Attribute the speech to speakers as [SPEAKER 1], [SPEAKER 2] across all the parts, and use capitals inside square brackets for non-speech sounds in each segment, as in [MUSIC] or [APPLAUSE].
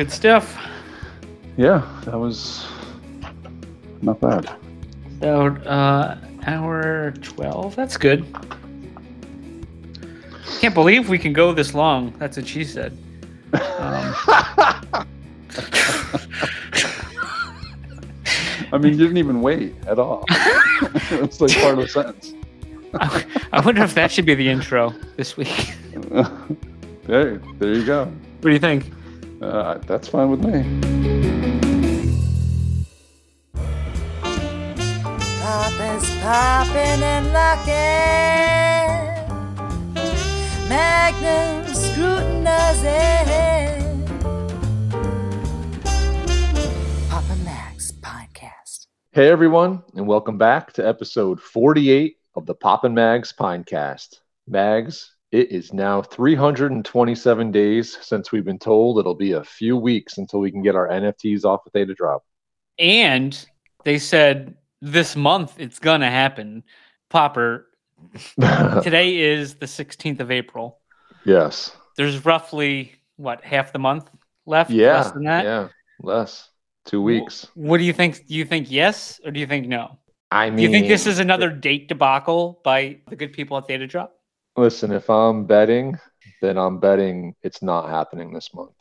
[SPEAKER 1] Good stuff.
[SPEAKER 2] Yeah, that was not bad.
[SPEAKER 1] About uh, hour 12. That's good. Can't believe we can go this long. That's what she said. Um, [LAUGHS]
[SPEAKER 2] I mean, you didn't even wait at all. [LAUGHS] it's like part of the sentence.
[SPEAKER 1] I, [LAUGHS] I wonder if that should be the intro this week.
[SPEAKER 2] There, there you go.
[SPEAKER 1] What do you think?
[SPEAKER 2] Uh, that's fine with me.
[SPEAKER 3] Papa's popping and locking. Magnum scrutinizing. Papa Max podcast.
[SPEAKER 2] Hey, everyone, and welcome back to episode 48 of the Poppin' Mags Pinecast. Mags, it is now 327 days since we've been told it'll be a few weeks until we can get our NFTs off of Theta Drop.
[SPEAKER 1] And they said this month it's going to happen. Popper, [LAUGHS] today is the 16th of April.
[SPEAKER 2] yes.
[SPEAKER 1] There's roughly, what, half the month left?
[SPEAKER 2] Yeah.
[SPEAKER 1] Less than that?
[SPEAKER 2] Yeah. Less. Two weeks.
[SPEAKER 1] What do you think? Do you think yes or do you think no?
[SPEAKER 2] I mean,
[SPEAKER 1] Do you think this is another date debacle by the good people at Theta Drop?
[SPEAKER 2] Listen, if I'm betting, then I'm betting it's not happening this month.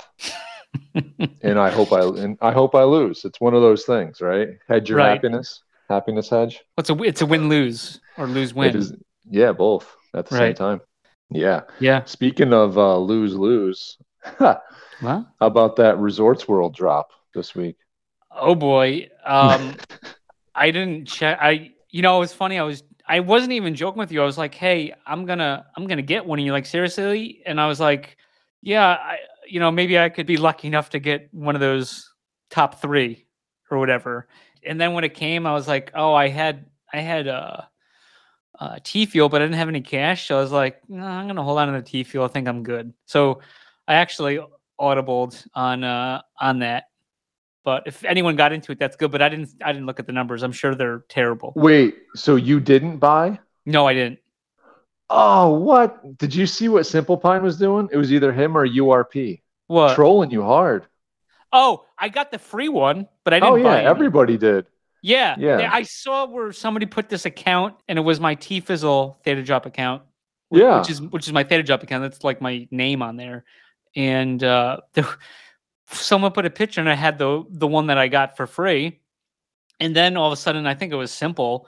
[SPEAKER 2] [LAUGHS] and I hope I and I hope I lose. It's one of those things, right? Hedge your
[SPEAKER 1] Right.
[SPEAKER 2] happiness, happiness hedge.
[SPEAKER 1] What's a it's a win lose or lose win?
[SPEAKER 2] Is, yeah, both at the same time. Yeah.
[SPEAKER 1] Yeah.
[SPEAKER 2] Speaking of uh, lose lose, [LAUGHS] how about that Resorts World drop this week?
[SPEAKER 1] oh boy. Um, [LAUGHS] I didn't check. I you know it was funny. I was I wasn't even joking with you. I was like, hey, I'm gonna I'm gonna get one. And you like seriously? And I was like, yeah, I you know maybe I could be lucky enough to get one of those top three or whatever. And then when it came, I was like, oh, I had I had uh, uh, T fuel, but I didn't have any cash. So I was like, no, I'm gonna hold on to the T fuel. I think I'm good. So I actually audibled on uh, on that. But if anyone got into it, that's good. But I didn't. I didn't look at the numbers. I'm sure they're terrible.
[SPEAKER 2] Wait, so you didn't buy?
[SPEAKER 1] No, I didn't.
[SPEAKER 2] Oh, what? Did you see what Simple Pine was doing? It was either him or URP.
[SPEAKER 1] What?
[SPEAKER 2] Trolling you hard.
[SPEAKER 1] oh, I got the free one, but I didn't
[SPEAKER 2] Oh yeah, everybody did.
[SPEAKER 1] Yeah,
[SPEAKER 2] Yeah.
[SPEAKER 1] I saw where somebody put this account, and it was my T Fizzle Theta Drop account. wh-
[SPEAKER 2] Yeah.
[SPEAKER 1] which is which is my Theta Drop account. That's like my name on there. And uh, [LAUGHS] there, someone put a picture, and I had the the one that I got for free. And then all of a sudden, I think it was simple,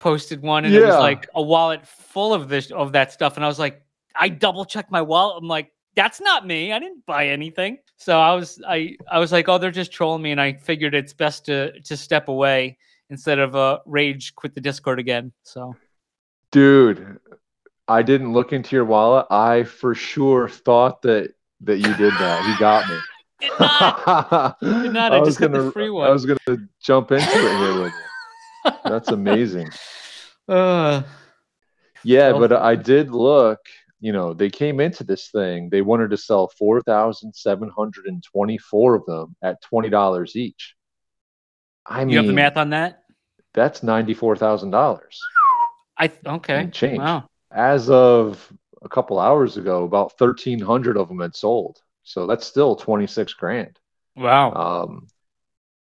[SPEAKER 1] posted one, and it was like a wallet full of this of that stuff. And I was like, I double checked my wallet. I'm like, that's not me. I didn't buy anything. So I was I I was like, oh, they're just trolling me, and I figured it's best to to step away instead of uh rage quit the Discord again. So
[SPEAKER 2] Dude, I didn't look into your wallet. I for sure thought that that you did that. He got me.
[SPEAKER 1] Did not.
[SPEAKER 2] Did
[SPEAKER 1] not. [LAUGHS] I just got the free
[SPEAKER 2] I was gonna jump into it here with you. [LAUGHS] That's amazing.
[SPEAKER 1] Uh,
[SPEAKER 2] Yeah,
[SPEAKER 1] Well-
[SPEAKER 2] but I did look. You know, they came into this thing. They wanted to sell four thousand seven hundred and twenty-four of them at twenty dollars each. I mean,
[SPEAKER 1] you have the math on that?
[SPEAKER 2] that's ninety-four thousand dollars.
[SPEAKER 1] I okay.
[SPEAKER 2] Change.
[SPEAKER 1] Wow.
[SPEAKER 2] as of a couple hours ago, about 1,300 of them had sold. So that's still 26 grand.
[SPEAKER 1] Wow.
[SPEAKER 2] Um,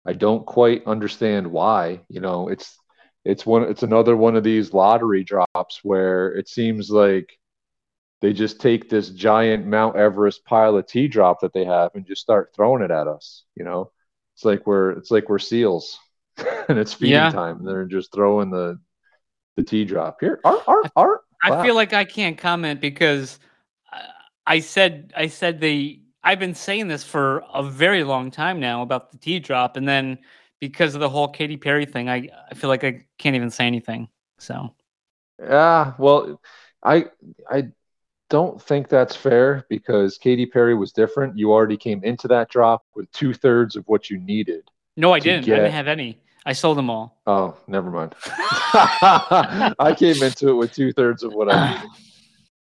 [SPEAKER 2] I don't quite understand why. You know, it's it's one it's another one of these lottery drops where it seems like they just take this giant Mount Everest pile of T drop that they have and just start throwing it at us. You know, it's like we're it's like we're seals [LAUGHS] and it's feeding
[SPEAKER 1] Yeah.
[SPEAKER 2] time. They're just throwing the the T drop here. Art, art, art.
[SPEAKER 1] I
[SPEAKER 2] Wow.
[SPEAKER 1] feel like I can't comment because I said I said the I've been saying this for a very long time now about the T drop, and then because of the whole Katy Perry thing, I I feel like I can't even say anything. So
[SPEAKER 2] Yeah, well, I I don't think that's fair because Katy Perry was different. You already came into that drop with two thirds of what you needed.
[SPEAKER 1] no, I didn't. I didn't have any. I sold them all.
[SPEAKER 2] Oh, never mind. [LAUGHS] [LAUGHS] I came into it with two thirds of what I needed.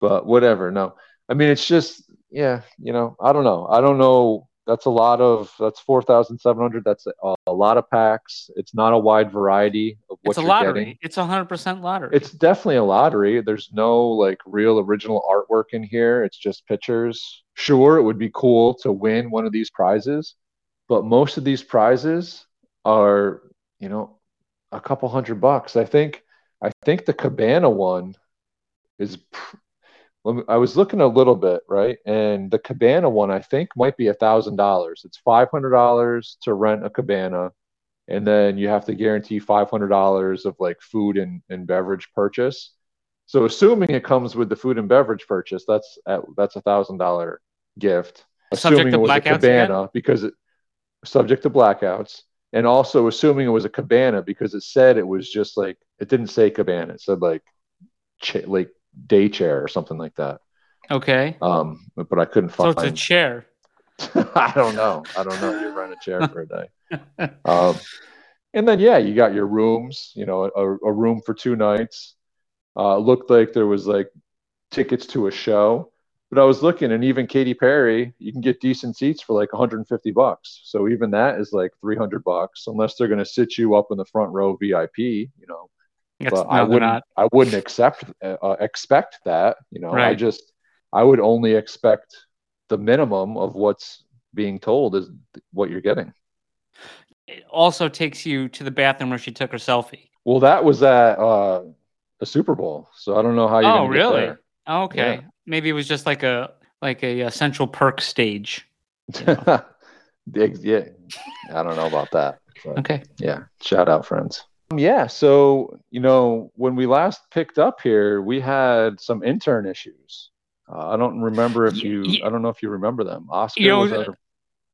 [SPEAKER 2] But whatever. No, I mean it's just yeah. You know, I don't know. I don't know. That's a lot of that's four thousand seven hundred. That's a, a lot of packs. It's not a wide variety of what
[SPEAKER 1] it's a
[SPEAKER 2] you're
[SPEAKER 1] lottery.
[SPEAKER 2] getting.
[SPEAKER 1] It's a hundred percent lottery.
[SPEAKER 2] It's definitely a lottery. There's no like real original artwork in here. It's just pictures sure, it would be cool to win one of these prizes, but most of these prizes are, you know, a couple hundred bucks. I think I think the Cabana one is pr- I was looking a little bit, right? And the Cabana one I think might be a thousand dollars. It's five hundred dollars to rent a cabana, and then you have to guarantee five hundred dollars of like food and, and beverage purchase. So assuming it comes with the food and beverage purchase, that's at, that's a thousand dollar gift.
[SPEAKER 1] Subject
[SPEAKER 2] Assuming
[SPEAKER 1] to
[SPEAKER 2] it was a
[SPEAKER 1] blackouts again?
[SPEAKER 2] cabana because it subject to blackouts, and also assuming it was a cabana because it said it was just like it didn't say cabana, it said like like day chair or something like that.
[SPEAKER 1] Okay.
[SPEAKER 2] Um, but, I couldn't find.
[SPEAKER 1] So it's a chair. [LAUGHS]
[SPEAKER 2] I don't know. I don't know. You rent a chair for a day. [LAUGHS] Um, and then yeah, you got your rooms. You know, a, a room for two nights. Uh, looked like there was like tickets to a show, but I was looking, and even Katy Perry, you can get decent seats for like 150 bucks. So even that is like 300 bucks, unless they're going to sit you up in the front row VIP. You know,
[SPEAKER 1] It's,
[SPEAKER 2] but
[SPEAKER 1] no,
[SPEAKER 2] I wouldn't.
[SPEAKER 1] not.
[SPEAKER 2] I wouldn't accept uh, expect that. You know, I just I would only expect the minimum of what's being told is what you're getting.
[SPEAKER 1] It also takes you to the bathroom where she took her selfie.
[SPEAKER 2] Well, that was at uh, a Super Bowl, so I don't know how you're.
[SPEAKER 1] Oh, really? Okay. Maybe it was just like a like a, uh central perk stage. [LAUGHS]
[SPEAKER 2] The ex- yeah, I don't know about that.
[SPEAKER 1] Okay.
[SPEAKER 2] yeah, shout out, friends. Yeah, so you know, when we last picked up here, we had some intern issues. Uh, I don't remember if
[SPEAKER 1] Y-
[SPEAKER 2] you, I don't know if you remember them. Oscar
[SPEAKER 1] You know,
[SPEAKER 2] was at a-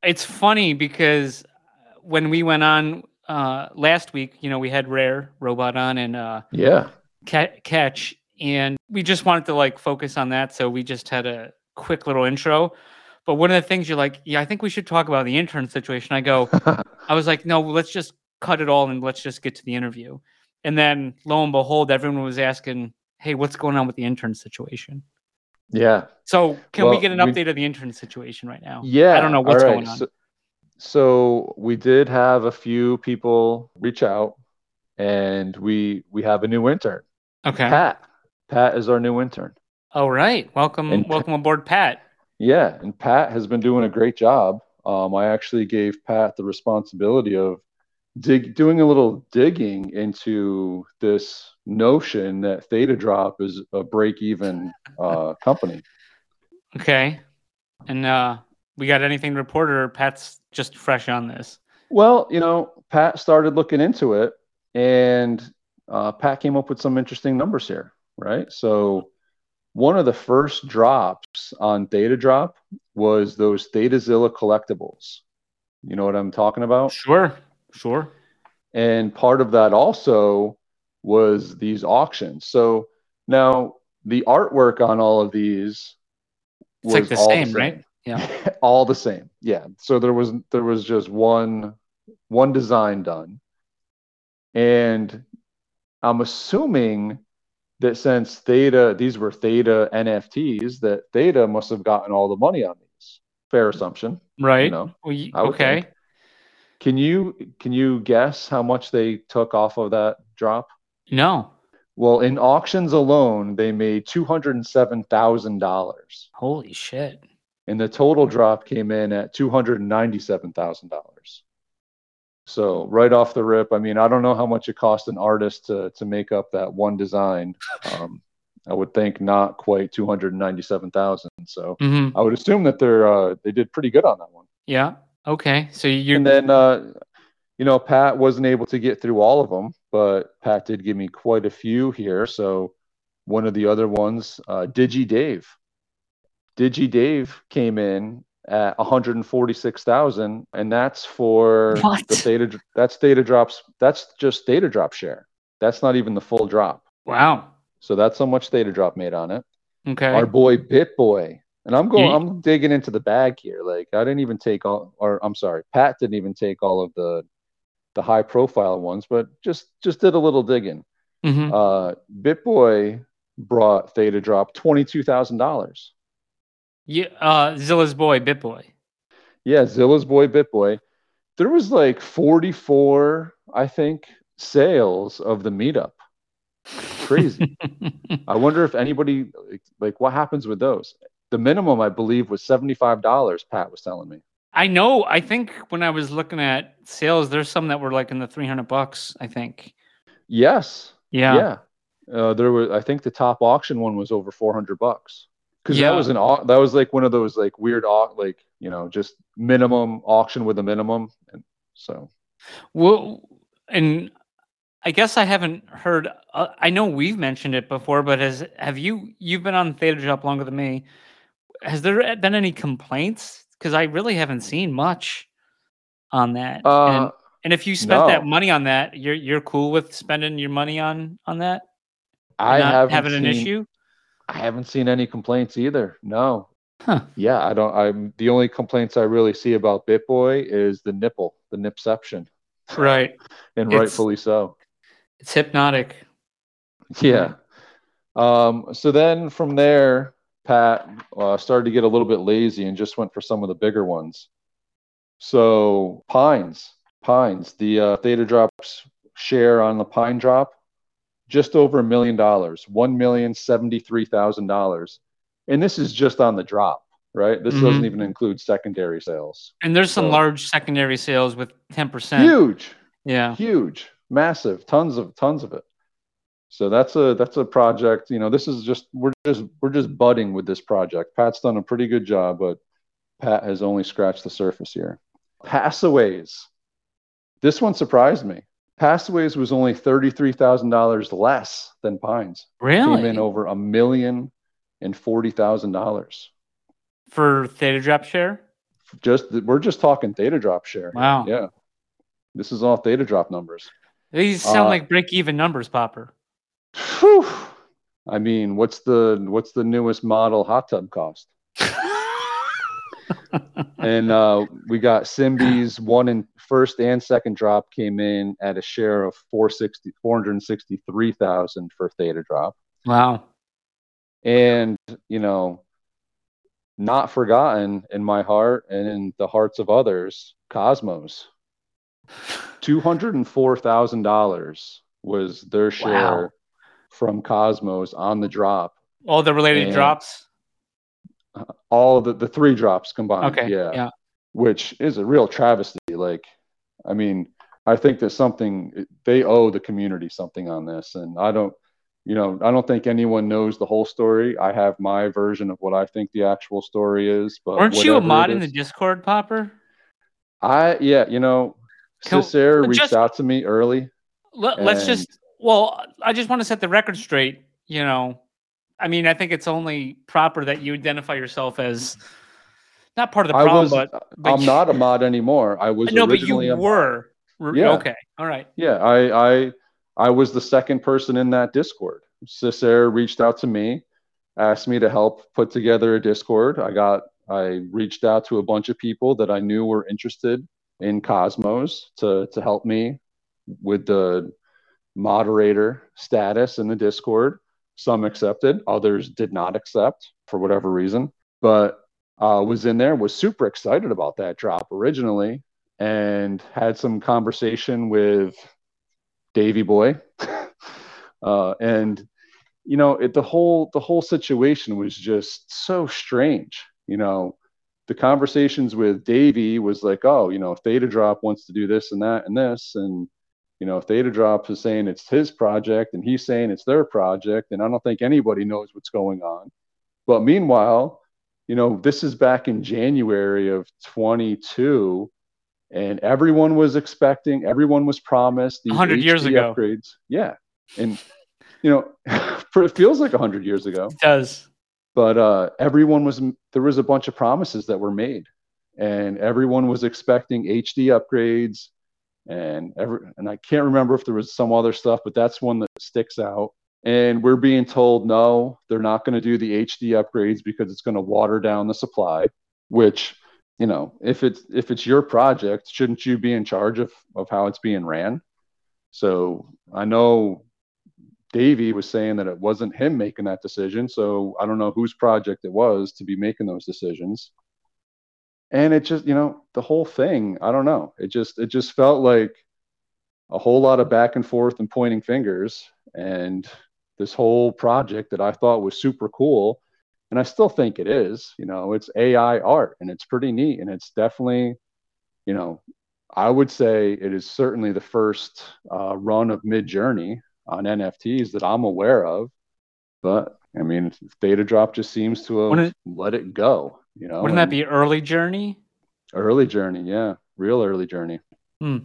[SPEAKER 1] It's funny because when we went on uh, last week, you know, we had Rare Robot on and uh,
[SPEAKER 2] yeah,
[SPEAKER 1] Ca- Catch, and we just wanted to like focus on that. So we just had a quick little intro. But one of the things you're like, yeah, I think we should talk about the intern situation. I go, [LAUGHS] I was like, no, let's just cut it all and let's just get to the interview. And then lo and behold, everyone was asking, hey, what's going on with the intern situation?
[SPEAKER 2] yeah,
[SPEAKER 1] So can we get an
[SPEAKER 2] we-
[SPEAKER 1] update of the intern situation right now?
[SPEAKER 2] yeah.
[SPEAKER 1] I don't know what's
[SPEAKER 2] right,
[SPEAKER 1] going on.
[SPEAKER 2] So, so we did have a few people reach out, and we we have a new intern,
[SPEAKER 1] Okay.
[SPEAKER 2] Pat. Pat is our new intern.
[SPEAKER 1] All right. Welcome,
[SPEAKER 2] And-
[SPEAKER 1] welcome aboard, Pat.
[SPEAKER 2] Yeah, and Pat has been doing a great job. Um, I actually gave Pat the responsibility of dig doing a little digging into this notion that Theta Drop is a break-even uh, company.
[SPEAKER 1] Okay. And uh we got anything to report or Pat's just fresh on this?
[SPEAKER 2] Well, you know, Pat started looking into it, and uh, Pat came up with some interesting numbers here, right? So, one of the first drops on Theta Drop was those ThetaZilla collectibles. You know what I'm talking about?
[SPEAKER 1] Sure. Sure.
[SPEAKER 2] And part of that also was these auctions. So now the artwork on all of these
[SPEAKER 1] It's like the
[SPEAKER 2] all
[SPEAKER 1] same, right? Yeah. [LAUGHS]
[SPEAKER 2] all the same. Yeah. So there was there was just one one design done. And I'm assuming that since Theta these were Theta NFTs, that Theta must have gotten all the money on these. Fair assumption.
[SPEAKER 1] Right.
[SPEAKER 2] You know.
[SPEAKER 1] Well, okay.
[SPEAKER 2] think. Can you can you guess how much they took off of that drop?
[SPEAKER 1] No.
[SPEAKER 2] Well, in auctions alone, they made two hundred and seven thousand dollars,
[SPEAKER 1] Holy shit.
[SPEAKER 2] and the total drop came in at two hundred and ninety-seven thousand dollars. So right off the rip, I mean, I don't know how much it cost an artist to to make up that one design. Um, I would think not quite two hundred ninety-seven thousand. So
[SPEAKER 1] hmm
[SPEAKER 2] I would assume that they're uh, they did pretty good on that one.
[SPEAKER 1] Yeah. Okay. So you
[SPEAKER 2] and then uh, you know pat wasn't able to get through all of them but pat did give me quite a few here so one of the other ones uh, digi dave digi dave came in at 146000 and that's for [LAUGHS]
[SPEAKER 1] What?
[SPEAKER 2] the data that's Theta Drops that's just Theta Drop share that's not even the full drop
[SPEAKER 1] Wow.
[SPEAKER 2] so that's how much Theta Drop made on it
[SPEAKER 1] Okay.
[SPEAKER 2] our boy Bitboy. And I'm going. I'm digging into the bag here. Like I didn't even take all or I'm sorry, Pat didn't even take all of the the high profile ones, but just just did a little digging.
[SPEAKER 1] Mhm.
[SPEAKER 2] Uh Bitboy brought Theta Drop twenty two thousand dollars.
[SPEAKER 1] Yeah. Uh, Zilla's boy, Bitboy.
[SPEAKER 2] Yeah, Zilla's boy Bitboy. There was like 44, I think, sales of the meetup. Crazy. [LAUGHS] I wonder if anybody like what happens with those. The minimum I believe was seventy five dollars. Pat was telling me.
[SPEAKER 1] I know. I think when I was looking at sales, there's some that were like in the 300 bucks. I think.
[SPEAKER 2] Yes.
[SPEAKER 1] Yeah.
[SPEAKER 2] Yeah. Uh, there was. I think the top auction one was over four hundred bucks. Because
[SPEAKER 1] Yeah.
[SPEAKER 2] that was an au- that was like one of those like weird au- like you know just minimum auction with a minimum, and so
[SPEAKER 1] Well, and I guess I haven't heard. Uh, I know we've mentioned it before, but has have you? You've been on Theta Drop longer than me. Has there been any complaints? Because I really haven't seen much on that.
[SPEAKER 2] uh,
[SPEAKER 1] and, and if you spent that money on that, you're you're cool with spending your money on on that.
[SPEAKER 2] I
[SPEAKER 1] not
[SPEAKER 2] haven't
[SPEAKER 1] having an issue.
[SPEAKER 2] I haven't seen any complaints either. No.
[SPEAKER 1] Huh.
[SPEAKER 2] Yeah, I don't. I'm the only complaints I really see about BitBoy is the nipple, the nipception,
[SPEAKER 1] Right. [LAUGHS]
[SPEAKER 2] and
[SPEAKER 1] It's-
[SPEAKER 2] rightfully so.
[SPEAKER 1] It's hypnotic.
[SPEAKER 2] Yeah. Um, so then from there, Pat uh, started to get a little bit lazy and just went for some of the bigger ones. So Pines, Pines, the uh, Theta Drops share on the Pine Drop, just over a million dollars, one million seventy-three thousand dollars, and this is just on the drop, right? This doesn't
[SPEAKER 1] Mhm.
[SPEAKER 2] even include secondary sales.
[SPEAKER 1] And there's some
[SPEAKER 2] So-
[SPEAKER 1] large secondary sales with 10%.
[SPEAKER 2] Huge.
[SPEAKER 1] Yeah.
[SPEAKER 2] huge massive tons of tons of it so that's a that's a project you know this is just we're just we're just budding with this project. Pat's done a pretty good job but pat has only scratched the surface here. Passaways. This one surprised me. Passaways was only $33000 less than pines.
[SPEAKER 1] Really?
[SPEAKER 2] came in over a million and forty thousand dollars.
[SPEAKER 1] For Theta Drop share?
[SPEAKER 2] just we're just talking theta drop share.
[SPEAKER 1] Wow.
[SPEAKER 2] yeah. This is all theta drop numbers.
[SPEAKER 1] These sound
[SPEAKER 2] Uh,
[SPEAKER 1] like break even numbers, Popper.
[SPEAKER 2] Phew. I mean, what's the what's the newest model hot tub cost? [LAUGHS] And uh, we got Symbies one and first and second drop came in at a share of 460 463,000 for Theta drop.
[SPEAKER 1] wow.
[SPEAKER 2] And, you know, not forgotten in my heart and in the hearts of others, Cosmos. $204,000 was their share
[SPEAKER 1] Wow.
[SPEAKER 2] From Cosmos on the drop.
[SPEAKER 1] All the related drops.
[SPEAKER 2] Uh, all the the three drops combined.
[SPEAKER 1] Okay.
[SPEAKER 2] Yeah.
[SPEAKER 1] Yeah.
[SPEAKER 2] Which is a real travesty. Like, I mean, I think that something they owe the community something on this, and I don't, you know, I don't think anyone knows the whole story. I have my version of what I think the actual story is, but
[SPEAKER 1] Weren't you a mod in the Discord, Popper?
[SPEAKER 2] I yeah, you know, Cicero reached
[SPEAKER 1] just-
[SPEAKER 2] out to me early.
[SPEAKER 1] Let, let's just. Well, I just want to set the record straight. You know, I mean, I think it's only proper that you identify yourself as not part of the problem,
[SPEAKER 2] was.
[SPEAKER 1] but, uh, but
[SPEAKER 2] I'm
[SPEAKER 1] you-
[SPEAKER 2] not a mod anymore. I was
[SPEAKER 1] no, but you
[SPEAKER 2] a
[SPEAKER 1] were.
[SPEAKER 2] Yeah.
[SPEAKER 1] Okay. All right.
[SPEAKER 2] Yeah, I I I was the second person in that Discord. Cicero reached out to me, asked me to help put together a Discord. I got I reached out to a bunch of people that I knew were interested in Cosmos to to help me with the moderator status in the Discord. Some accepted, others did not accept for whatever reason. But uh, was in there, was super excited about that drop originally, and had some conversation with Davy Boy, [LAUGHS] uh, and you know, it, the whole the whole situation was just so strange. You know, the conversations with Davy was like, oh, you know, Theta Drop wants to do this and that and this, and you know, if Theta Drop is saying it's his project, and he's saying it's their project, and I don't think anybody knows what's going on. But meanwhile, you know, this is back in January of 22, and everyone was expecting, everyone was promised these
[SPEAKER 1] 100 years
[SPEAKER 2] HD
[SPEAKER 1] ago.
[SPEAKER 2] upgrades. Yeah, and you know, [LAUGHS] it feels like 100 years ago
[SPEAKER 1] It does.
[SPEAKER 2] but uh, everyone was there was a bunch of promises that were made and everyone was expecting hd upgrades and every and i can't remember if there was some other stuff but that's one that sticks out and we're being told no they're not going to do the hd upgrades because it's going to water down the supply which you know if it's if it's your project shouldn't you be in charge of of how it's being ran so i know Davey was saying that it wasn't him making that decision. So I don't know whose project it was to be making those decisions. And it just, you know, the whole thing, I don't know. It just it just felt like a whole lot of back and forth and pointing fingers and this whole project that I thought was super cool. and I still think it is. You know, it's AI art, and it's pretty neat, and it's definitely, you know, I would say it is certainly the first uh, run of Midjourney on NFTs that I'm aware of. But I mean, Theta Drop just seems to have
[SPEAKER 1] Wouldn't
[SPEAKER 2] let it go. You know,
[SPEAKER 1] Wouldn't that be early journey?
[SPEAKER 2] early journey? Yeah, real early journey.
[SPEAKER 1] Hmm.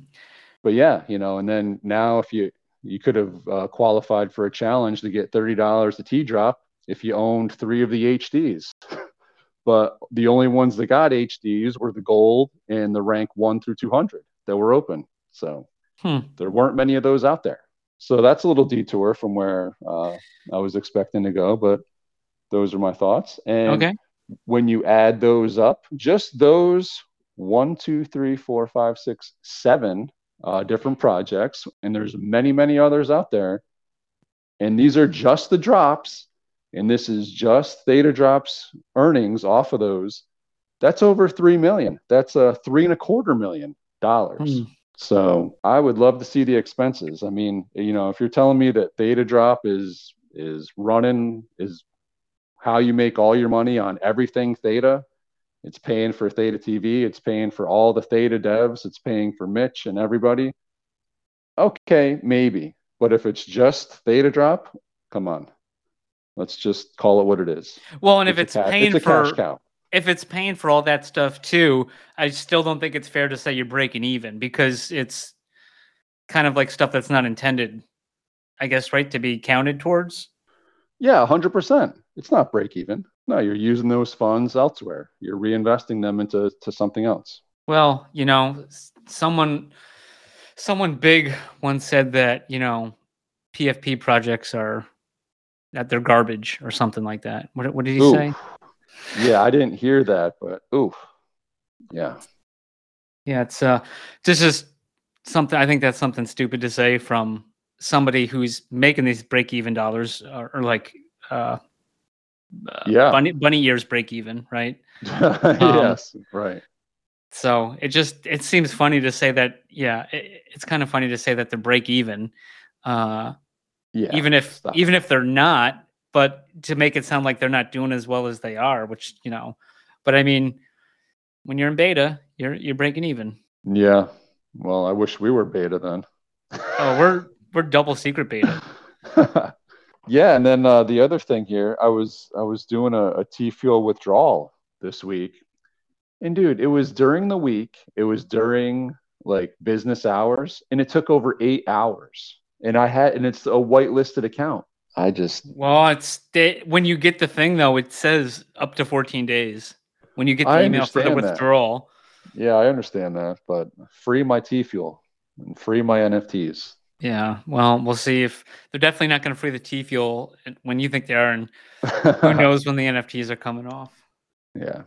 [SPEAKER 2] But yeah, you know, and then now if you you could have uh, qualified for a challenge to get thirty dollars a T Drop if you owned three of the HDs. [LAUGHS] but the only ones that got HDs were the gold and the rank one through 200 that were open. So
[SPEAKER 1] Hmm.
[SPEAKER 2] there weren't many of those out there. So that's a little detour from where uh, I was expecting to go, but those are my thoughts. And
[SPEAKER 1] Okay.
[SPEAKER 2] when you add those up, just those one, two, three, four, five, six, seven uh, different projects, and there's many, many others out there. And these are just the drops, and this is just Theta Drops earnings off of those. That's over three million. That's a three and a quarter million dollars.
[SPEAKER 1] Hmm.
[SPEAKER 2] So I would love to see the expenses. I mean, you know, if you're telling me that Theta Drop is is running is how you make all your money on everything Theta, it's paying for Theta TV, it's paying for all the Theta devs, it's paying for Mitch and everybody. Okay, maybe. But if it's just Theta Drop, come on. Let's just call it what it is.
[SPEAKER 1] Well, and if it's
[SPEAKER 2] ca-
[SPEAKER 1] paying
[SPEAKER 2] it's a
[SPEAKER 1] for
[SPEAKER 2] cash cow.
[SPEAKER 1] If it's paying for all that stuff too, I still don't think it's fair to say you're breaking even because it's kind of like stuff that's not intended, I guess, right, to be counted towards.
[SPEAKER 2] Yeah, 100%. It's not break even. No, you're using those funds elsewhere. You're reinvesting them into to something else.
[SPEAKER 1] Well, you know, someone someone big once said that, you know, PFP projects are that they're garbage or something like that. What, what did he
[SPEAKER 2] Ooh.
[SPEAKER 1] say?
[SPEAKER 2] Yeah, I didn't hear that, but ooh. Yeah.
[SPEAKER 1] Yeah, it's uh this is something I think that's something stupid to say from somebody who's making these break even dollars or, or like uh, uh
[SPEAKER 2] Yeah.
[SPEAKER 1] bunny bunny ears break even, right? [LAUGHS]
[SPEAKER 2] yes, right.
[SPEAKER 1] So it just it seems funny to say that yeah, it, it's kind of funny to say that they're break even. Uh
[SPEAKER 2] Yeah.
[SPEAKER 1] even if even if they're not, but to make it sound like they're not doing as well as they are, which, you know, but I mean when you're in beta, you're you're breaking even.
[SPEAKER 2] Yeah. Well, I wish we were beta then.
[SPEAKER 1] Oh, we're we're double secret beta. [LAUGHS]
[SPEAKER 2] yeah, and then uh, the other thing here, I was I was doing a, a T fuel withdrawal this week, and dude, it was during the week. It was during like business hours, and it took over eight hours. And I had, and it's a whitelisted account. I just
[SPEAKER 1] Well, it's they, when you get the thing though, it says up to 14 days. When you get the
[SPEAKER 2] I
[SPEAKER 1] email for the
[SPEAKER 2] understand that.
[SPEAKER 1] withdrawal.
[SPEAKER 2] yeah, I understand that, but free my T fuel and free my NFTs.
[SPEAKER 1] Yeah. Well, we'll see if they're definitely not going to free the T fuel when you think they are, and who [LAUGHS] knows when the NFTs are coming off.
[SPEAKER 2] Yeah.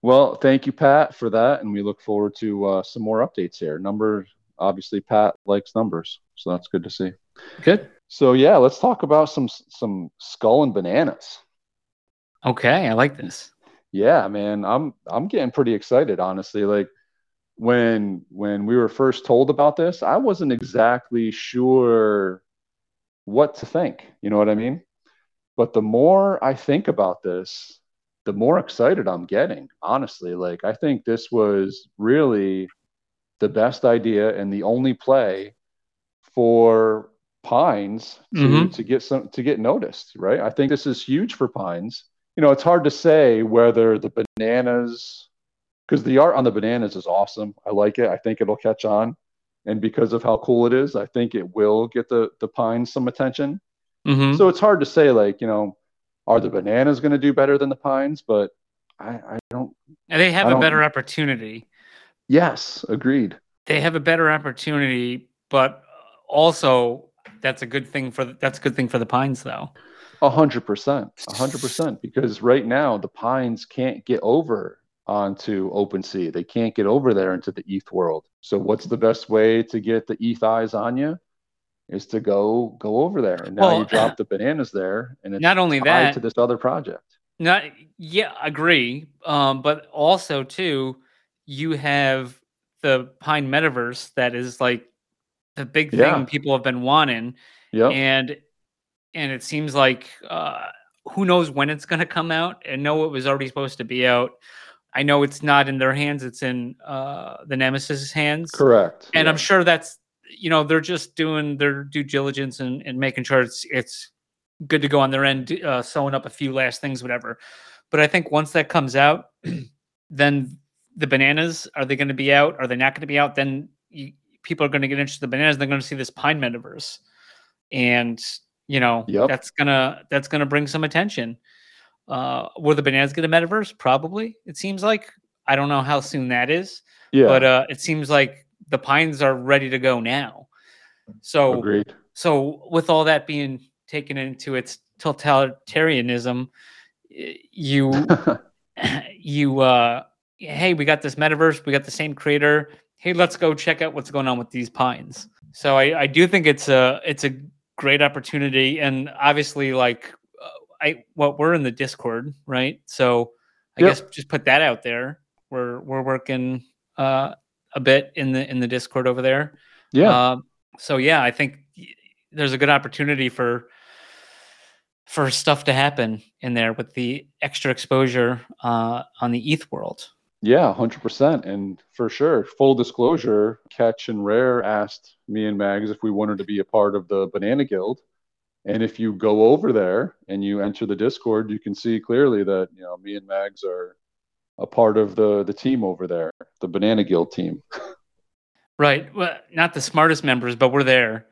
[SPEAKER 2] Well, thank you, Pat, for that, and we look forward to uh, some more updates here. Numbers, obviously, Pat likes numbers, so that's good to see.
[SPEAKER 1] Good.
[SPEAKER 2] So yeah, let's talk about some some skull and bananas.
[SPEAKER 1] Okay, I like this.
[SPEAKER 2] Yeah, man, I'm I'm getting pretty excited, honestly. Like when when we were first told about this, I wasn't exactly sure what to think. You know what I mean? But the more I think about this, the more excited I'm getting. Honestly, like I think this was really the best idea and the only play for Pines to
[SPEAKER 1] Mhm.
[SPEAKER 2] to get some to get noticed, right? I think this is huge for Pines. You know, it's hard to say whether the bananas because the art on the bananas is awesome. I like it. I think it'll catch on. And because of how cool it is, I think it will get the the pines some attention.
[SPEAKER 1] hmm
[SPEAKER 2] So it's hard to say, like, you know, are the bananas going to do better than the pines? But I, I don't.
[SPEAKER 1] And they have
[SPEAKER 2] I
[SPEAKER 1] a
[SPEAKER 2] don't-
[SPEAKER 1] better opportunity.
[SPEAKER 2] Yes, agreed.
[SPEAKER 1] They have a better opportunity, but also that's a good thing for the, that's a good thing for the Pines, though.
[SPEAKER 2] A hundred percent, a hundred percent. Because right now the pines can't get over onto OpenSea. They can't get over there into the ETH world. So what's the best way to get the ETH eyes on you? Is to go go over there. And now
[SPEAKER 1] Well,
[SPEAKER 2] you drop [CLEARS THROAT] the bananas there, and it's
[SPEAKER 1] Not only
[SPEAKER 2] tied
[SPEAKER 1] that,
[SPEAKER 2] to this other project.
[SPEAKER 1] Not yeah, agree. Um, but also too, you have the Pine Metaverse that is like the big thing
[SPEAKER 2] Yeah.
[SPEAKER 1] people have been wanting,
[SPEAKER 2] Yep.
[SPEAKER 1] and and it seems like uh, who knows when it's going to come out? And know it was already supposed to be out. I know it's not in their hands; it's in uh, the Nemesis hands.
[SPEAKER 2] Correct.
[SPEAKER 1] And
[SPEAKER 2] yeah.
[SPEAKER 1] I'm sure that's you know they're just doing their due diligence and, and making sure it's it's good to go on their end, uh, sewing up a few last things, whatever. But I think once that comes out, [CLEARS THROAT] then the bananas are they going to be out? Are they not going to be out? Then you, people are going to get interested in the bananas. They're going to see this pine metaverse, and you know
[SPEAKER 2] Yep.
[SPEAKER 1] that's gonna that's gonna bring some attention. Uh, will the bananas get a metaverse? Probably. It seems like I don't know how soon that is,
[SPEAKER 2] yeah.
[SPEAKER 1] but uh, it seems like the pines are ready to go now. So
[SPEAKER 2] Agreed.
[SPEAKER 1] so with all that being taken into its totalitarianism, you [LAUGHS] [CLEARS THROAT] you uh hey, we got this metaverse, we got the same creator. Hey, let's go check out what's going on with these pines. So I, I do think it's a it's a great opportunity, and obviously, like uh, I well, we're in the Discord, right? So I
[SPEAKER 2] Yep.
[SPEAKER 1] guess just put that out there. We're we're working uh, a bit in the in the Discord over there.
[SPEAKER 2] yeah.
[SPEAKER 1] Um, so yeah, I think there's a good opportunity for for stuff to happen in there with the extra exposure uh, on the ETH world.
[SPEAKER 2] Yeah, hundred percent, and for sure. Full disclosure: Catch and Rare asked me and Mags if we wanted to be a part of the Banana Guild, and if you go over there and you enter the Discord, you can see clearly that you know me and Mags are a part of the the team over there, the Banana Guild team. [LAUGHS]
[SPEAKER 1] Right. Well, not the smartest members, but we're there.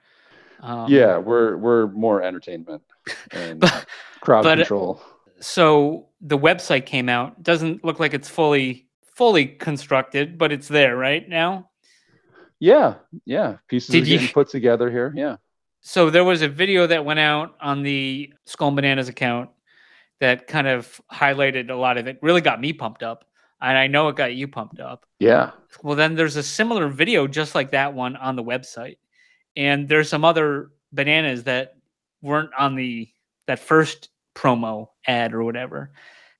[SPEAKER 1] Um,
[SPEAKER 2] yeah, we're we're more entertainment and [LAUGHS]
[SPEAKER 1] But,
[SPEAKER 2] crowd
[SPEAKER 1] but-
[SPEAKER 2] control.
[SPEAKER 1] so the website came out. Doesn't look like it's fully fully constructed, but it's there right now.
[SPEAKER 2] Yeah, yeah. Pieces
[SPEAKER 1] Did
[SPEAKER 2] are
[SPEAKER 1] you-
[SPEAKER 2] put together here. Yeah.
[SPEAKER 1] So there was a video that went out on the Skull and Bananas account that kind of highlighted a lot of it. Really got me pumped up, and I know it got you pumped up.
[SPEAKER 2] Yeah.
[SPEAKER 1] Well, then there's a similar video just like that one on the website, and there's some other bananas that weren't on the that first promo ad or whatever.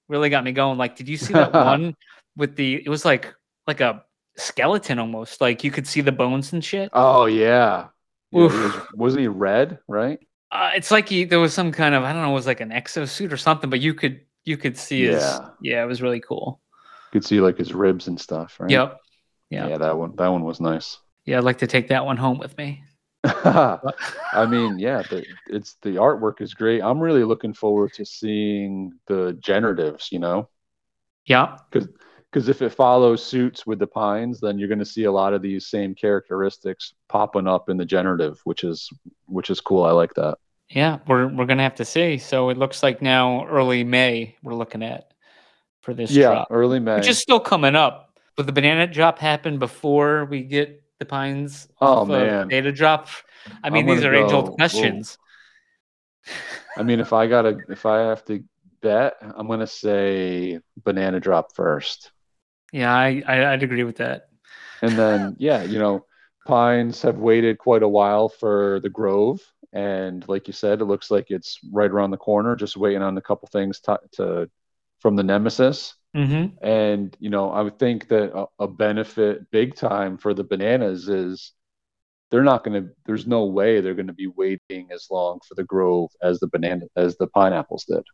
[SPEAKER 1] Really got me going. Like, did you see that [LAUGHS] one with the? It was like like a skeleton almost. Like you could see the bones and shit.
[SPEAKER 2] Oh yeah. Was, wasn't he red? Right.
[SPEAKER 1] Uh, it's like he, there was some kind of I don't know, it was like an exosuit or something, but you could you could see his
[SPEAKER 2] Yeah.
[SPEAKER 1] yeah, it was really cool.
[SPEAKER 2] You Could see like his ribs and stuff. Right.
[SPEAKER 1] Yep. Yeah.
[SPEAKER 2] Yeah. That one. That one was nice.
[SPEAKER 1] Yeah, I'd like to take that one home with me. [LAUGHS]
[SPEAKER 2] I mean, yeah, the, it's the artwork is great. I'm really looking forward to seeing the generatives. You know,
[SPEAKER 1] yeah.
[SPEAKER 2] Because if it follows suits with the pines, then you're going to see a lot of these same characteristics popping up in the generative, which is which is cool. I like that.
[SPEAKER 1] Yeah, we're we're gonna have to see. So it looks like now early May we're looking at for this
[SPEAKER 2] yeah,
[SPEAKER 1] drop,
[SPEAKER 2] early May.
[SPEAKER 1] which is still coming up. but the banana drop happened before we get the pines?
[SPEAKER 2] Oh, man.
[SPEAKER 1] Theta Drop. I mean, these are age old questions.
[SPEAKER 2] I mean, if I gotta, if I have to bet, I'm gonna say banana drop first.
[SPEAKER 1] Yeah, I, I I'd agree with that.
[SPEAKER 2] And then, [LAUGHS] yeah, you know, pines have waited quite a while for the grove. And like you said, it looks like it's right around the corner, just waiting on a couple things to, to from the nemesis.
[SPEAKER 1] Mm-hmm.
[SPEAKER 2] And, you know, I would think that a, a benefit big time for the bananas is they're not going to, there's no way they're going to be waiting as long for the grove as the banana, as the pineapples did.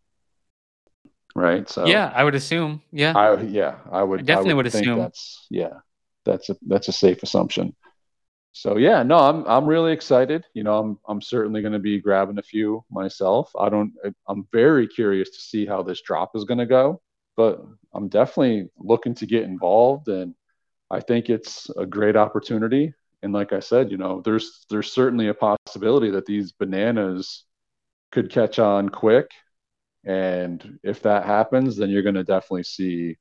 [SPEAKER 2] Right. So,
[SPEAKER 1] Yeah, I would assume. Yeah.
[SPEAKER 2] I yeah, I would
[SPEAKER 1] I definitely would
[SPEAKER 2] think
[SPEAKER 1] assume.
[SPEAKER 2] that's yeah, that's a that's a safe assumption. So yeah, no, I'm I'm really excited. You know, I'm I'm certainly going to be grabbing a few myself. I don't I'm very curious to see how this drop is going to go, but I'm definitely looking to get involved and I think it's a great opportunity and like I said, you know, there's there's certainly a possibility that these bananas could catch on quick and if that happens, then you're going to definitely see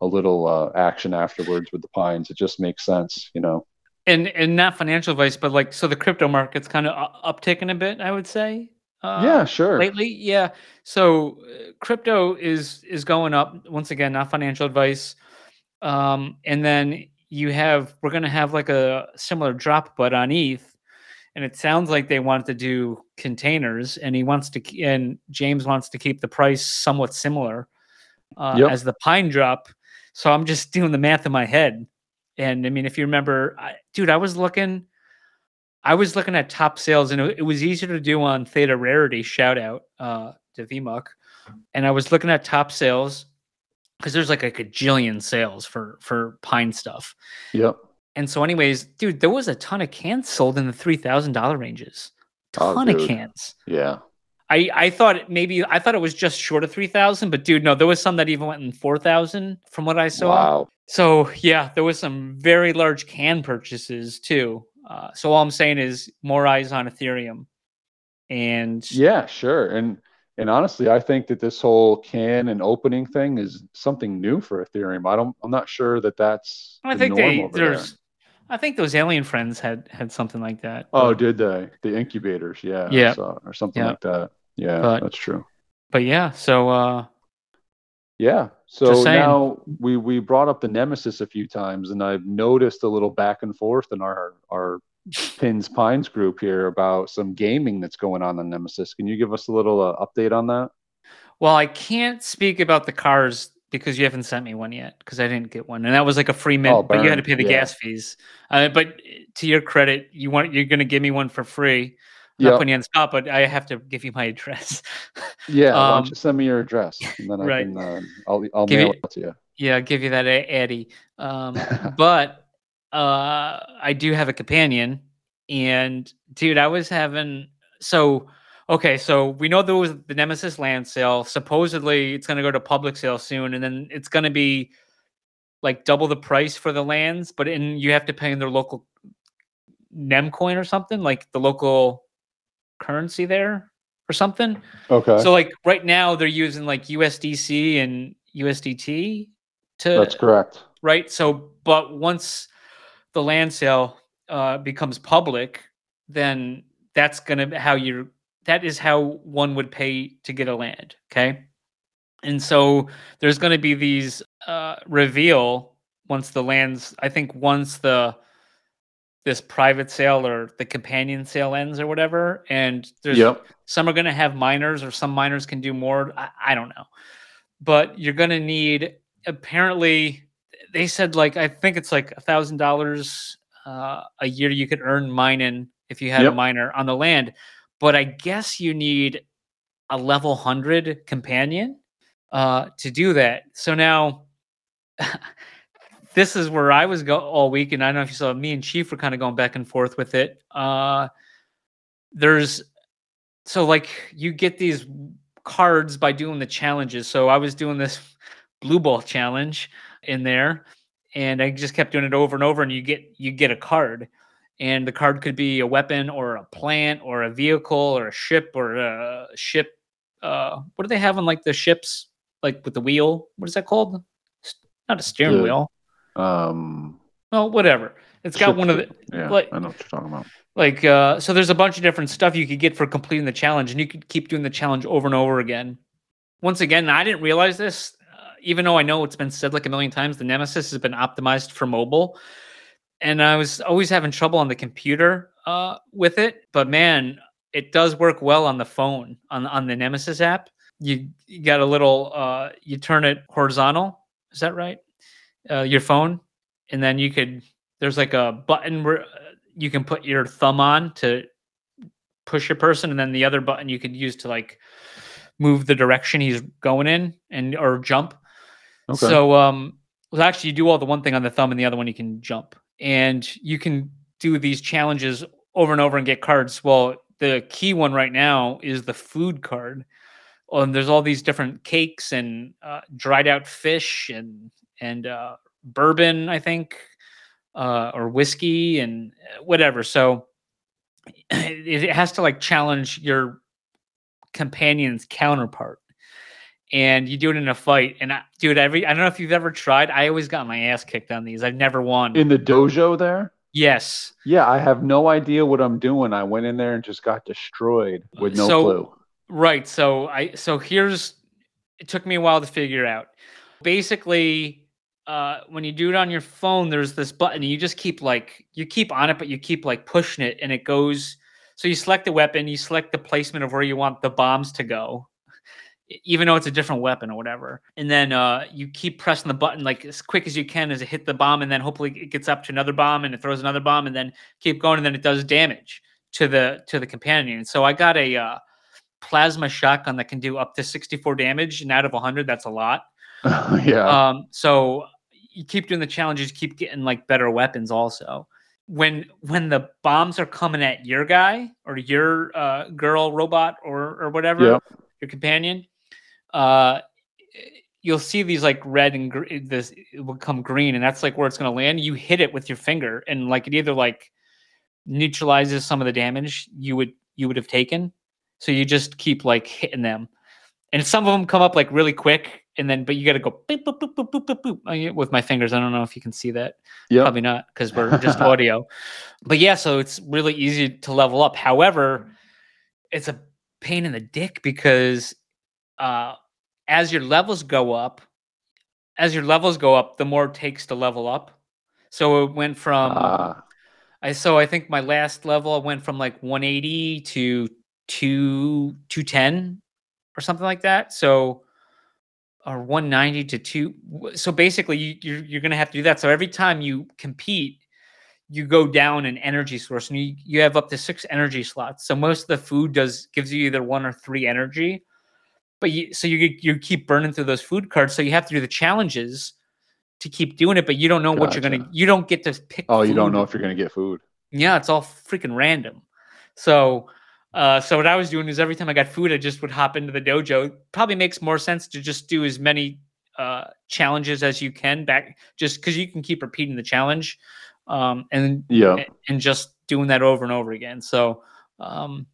[SPEAKER 2] a little uh, action afterwards with the pines. It just makes sense, you know.
[SPEAKER 1] and and not financial advice, but like so the crypto market's kind of uptaken a bit, I would say. Uh,
[SPEAKER 2] yeah, sure.
[SPEAKER 1] lately yeah so uh, crypto is is going up once again not financial advice um and then you have we're going to have like a similar drop but on eth and it sounds like they want to do containers and he wants to and james wants to keep the price somewhat similar uh,
[SPEAKER 2] Yep.
[SPEAKER 1] as the pine drop so i'm just [LAUGHS] doing the math in my head and i mean if you remember I, dude i was looking I was looking at top sales, and it, it was easier to do on Theta Rarity. Shout out uh, to VMuck. and I was looking at top sales because there's like a gajillion sales for for pine stuff.
[SPEAKER 2] Yep.
[SPEAKER 1] And so, anyways, dude, there was a ton of cans sold in the three thousand dollar ranges.
[SPEAKER 2] Oh,
[SPEAKER 1] Ton of cans.
[SPEAKER 2] Yeah.
[SPEAKER 1] I I thought maybe I thought it was just short of three thousand, but dude, no, there was some that even went in four thousand from what I saw.
[SPEAKER 2] Wow.
[SPEAKER 1] So yeah, there was some very large can purchases too. Uh, so all I'm saying is more eyes on Ethereum, and
[SPEAKER 2] Yeah, sure. And and honestly, I think that this whole can and opening thing is something new for Ethereum. I don't. I'm not sure that that's.
[SPEAKER 1] I think they
[SPEAKER 2] over there.
[SPEAKER 1] I think those alien friends had had something like that.
[SPEAKER 2] Oh,
[SPEAKER 1] but-
[SPEAKER 2] did they? The incubators, yeah,
[SPEAKER 1] Yeah.
[SPEAKER 2] or something
[SPEAKER 1] Yeah.
[SPEAKER 2] like that. Yeah,
[SPEAKER 1] But-
[SPEAKER 2] that's true.
[SPEAKER 1] but yeah, so uh,
[SPEAKER 2] Yeah. So now we we brought up the Nemesis a few times, and I've noticed a little back and forth in our our Pins Pines group here about some gaming that's going on on Nemesis. Can you give us a little uh, update on that?
[SPEAKER 1] well, I can't speak about the cars because you haven't sent me one yet because I didn't get one, and that was like a free mint,
[SPEAKER 2] Oh,
[SPEAKER 1] but you had to pay the
[SPEAKER 2] yeah.
[SPEAKER 1] gas fees. Uh, but to your credit, you want you're going to give me one for free. I'm not putting you on the spot, but I have to give you my address. [LAUGHS]
[SPEAKER 2] Yeah. why
[SPEAKER 1] Um,
[SPEAKER 2] don't you send me your address, and then I
[SPEAKER 1] right.
[SPEAKER 2] can uh, I'll I'll
[SPEAKER 1] Give
[SPEAKER 2] mail
[SPEAKER 1] you-
[SPEAKER 2] it to you.
[SPEAKER 1] yeah, I'll give you that Eddie. Um, [LAUGHS] but uh, I do have a companion, and dude, I was having so okay. So we know there was the Nemesis land sale. Supposedly, it's going to go to public sale soon, and then it's going to be like double the price for the lands, but in you have to pay in their local Nemcoin or something, like the local currency there or something.
[SPEAKER 2] Okay.
[SPEAKER 1] So like right now they're using like USDC and USDT to
[SPEAKER 2] that's correct.
[SPEAKER 1] right? So, but once the land sale uh, becomes public, then that's gonna how you that is how one would pay to get a land. Okay, and so there's gonna be these uh, reveal once the lands. I think once the this private sale or the companion sale ends or whatever, and there's
[SPEAKER 2] Yep.
[SPEAKER 1] some are going to have miners or some miners can do more I, I don't know but you're going to need apparently they said like i think it's like a thousand dollars uh, a year you could earn mining if you had a miner on the land but i guess you need a level 100 companion uh, to do that so now [LAUGHS] this is where i was go all week and i don't know if you saw me and chief were kind of going back and forth with it uh, there's so like you get these cards by doing the challenges. So I was doing this [LAUGHS] blue ball challenge in there and I just kept doing it over and over and you get you get a card. And the card could be a weapon or a plant or a vehicle or a ship or a ship uh what do they have on like the ships like with the wheel? What is that called? Not a steering
[SPEAKER 2] The-
[SPEAKER 1] wheel.
[SPEAKER 2] Um.
[SPEAKER 1] Well, whatever. It's got one of the
[SPEAKER 2] Yeah,
[SPEAKER 1] like-
[SPEAKER 2] I know what you're talking about.
[SPEAKER 1] like uh so there's a bunch of different stuff you could get for completing the challenge and you could keep doing the challenge over and over again once again i didn't realize this uh, even though i know it's been said like a million times the nemesis has been optimized for mobile and i was always having trouble on the computer uh with it but man it does work well on the phone on on the nemesis app. You, you got a little uh you turn it horizontal is that right? Uh your phone and then you could there's like a button where uh, you can put your thumb on to push your person and then the other button you could use to like move the direction he's going in and or jump.
[SPEAKER 2] Okay.
[SPEAKER 1] so um well actually you do all the one thing on the thumb and the other one you can jump and you can do these challenges over and over and get cards well the key one right now is the food card and there's all these different cakes and uh, dried out fish and and uh, bourbon i think uh, or whiskey and uh, whatever. So [CLEARS THROAT] it has to like challenge your companion's counterpart. And you do it in a fight. And I, dude, every I don't know if you've ever tried. I always got my ass kicked on these. I've never won.
[SPEAKER 2] In the dojo there.
[SPEAKER 1] yes.
[SPEAKER 2] Yeah, I have no idea what I'm doing. I went in there and just got destroyed with no
[SPEAKER 1] So-
[SPEAKER 2] clue.
[SPEAKER 1] Right. So I so here's it took me a while to figure out. Basically, uh, when you do it on your phone, there's this button. You just keep like you keep on it, but you keep like pushing it, and it goes. So you select the weapon, you select the placement of where you want the bombs to go, even though it's a different weapon or whatever. And then uh, you keep pressing the button like as quick as you can as it hit the bomb, and then hopefully it gets up to another bomb and it throws another bomb, and then keep going, and then it does damage to the to the companion. So I got a uh, plasma shotgun that can do up to 64 damage, and out of 100, that's a lot. [LAUGHS]
[SPEAKER 2] yeah.
[SPEAKER 1] Um, so you keep doing the challenges, keep getting like better weapons. Also, when when the bombs are coming at your guy or your uh, girl robot or or whatever,
[SPEAKER 2] Yep.
[SPEAKER 1] your companion, uh, you'll see these like red and gr- this it will become green, and that's like where it's going to land. You hit it with your finger, and like it either like neutralizes some of the damage you would you would have taken. So you just keep like hitting them, and some of them come up like really quick, and then but you got to go boop, boop, boop, boop, boop, boop, boop, with my fingers. I don't know if you can see that.
[SPEAKER 2] Yep.
[SPEAKER 1] Probably not because we're just [LAUGHS] audio. But yeah, so it's really easy to level up. However, it's a pain in the dick because uh, as your levels go up, as your levels go up, the more it takes to level up. So it went from
[SPEAKER 2] Ah,
[SPEAKER 1] I so I think my last level went from like 180 to two 210 or something like that. So or 190 to two. So basically, you, you're you're gonna have to do that. So every time you compete, you go down an energy source, and you you have up to six energy slots. So most of the food does gives you either one or three energy, but you so you you keep burning through those food cards. So you have to do the challenges to keep doing it, but you don't know what you're gonna. You don't get to pick.
[SPEAKER 2] oh, you don't know if you're gonna get food.
[SPEAKER 1] Yeah, it's all freaking random. So, uh, so what I was doing is every time I got food, I just would hop into the dojo. Probably makes more sense to just do as many uh, challenges as you can back, just because you can keep repeating the challenge, um, and
[SPEAKER 2] Yeah.
[SPEAKER 1] and just doing that over and over again. So, um,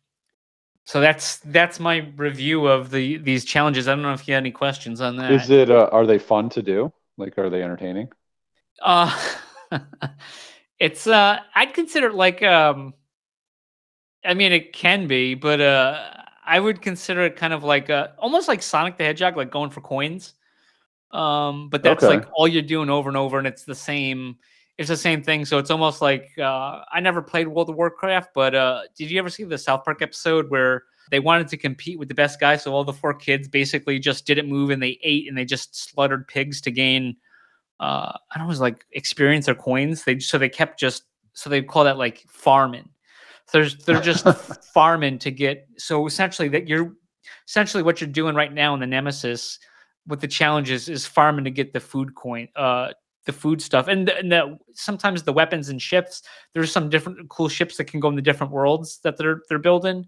[SPEAKER 1] so that's that's my review of the these challenges. I don't know if you had any questions on that.
[SPEAKER 2] Is it? Uh, are they fun to do? Like, are they entertaining?
[SPEAKER 1] Uh [LAUGHS] it's uh I'd consider it like um I mean it can be, but uh I would consider it kind of like uh almost like Sonic the Hedgehog, like going for coins. Um but that's
[SPEAKER 2] Okay.
[SPEAKER 1] like all you're doing over and over and it's the same it's the same thing. So it's almost like uh I never played World of Warcraft, but uh did you ever see the South Park episode where they wanted to compete with the best guy, so all the four kids basically just didn't move and they ate and they just slaughtered pigs to gain uh I don't know, it was like experience or coins. They so they kept just so they call that like farming. So there's they're just [LAUGHS] farming to get so essentially that you're essentially what you're doing right now in the Nemesis with the challenges is farming to get the food coin, uh the food stuff. And, the, and the, sometimes the weapons and ships, there's some different cool ships that can go in the different worlds that they're they're building.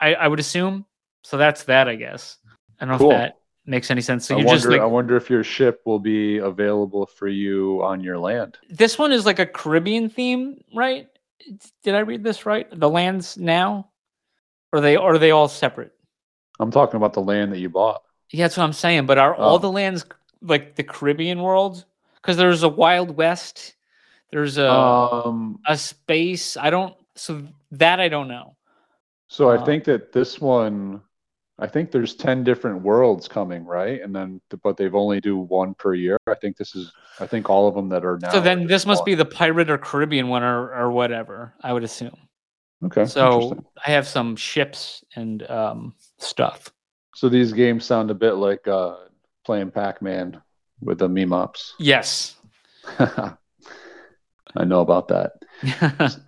[SPEAKER 1] I, I would assume. So that's that, I guess. I don't know
[SPEAKER 2] Cool.
[SPEAKER 1] if that makes any sense. So
[SPEAKER 2] I
[SPEAKER 1] you're
[SPEAKER 2] wonder.
[SPEAKER 1] just like
[SPEAKER 2] I wonder if your ship will be available for you on your land.
[SPEAKER 1] this one is like a Caribbean theme, right? Did I read this right? The lands now, or are they or are they all separate?
[SPEAKER 2] I'm talking about the land that you bought.
[SPEAKER 1] Yeah, that's what I'm saying. But are all
[SPEAKER 2] Oh.
[SPEAKER 1] the lands like the Caribbean world? Because there's a Wild West, there's a
[SPEAKER 2] Um.
[SPEAKER 1] a space. I don't. So that I don't know.
[SPEAKER 2] So I
[SPEAKER 1] Uh,
[SPEAKER 2] think that this one, I think there's ten different worlds coming, right? And then, but they've only do one per year. I think this is. I think all of them that are now.
[SPEAKER 1] so then this must
[SPEAKER 2] one.
[SPEAKER 1] be the pirate or Caribbean one or or whatever. I would assume.
[SPEAKER 2] okay.
[SPEAKER 1] So. I have some ships and um, stuff.
[SPEAKER 2] So these games sound a bit like uh, playing Pac-Man with the meme ops.
[SPEAKER 1] Yes. [LAUGHS]
[SPEAKER 2] I know about that. [LAUGHS]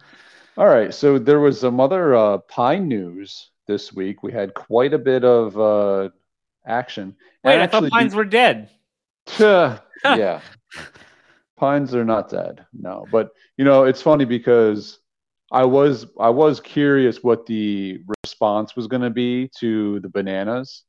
[SPEAKER 2] All right, so there was some other uh, Pine news this week. We had quite a bit of uh, action.
[SPEAKER 1] Wait,
[SPEAKER 2] And
[SPEAKER 1] I thought pines were dead. [LAUGHS]
[SPEAKER 2] yeah, pines are not dead. No, but you know it's funny because I was I was curious what the response was going to be to the bananas,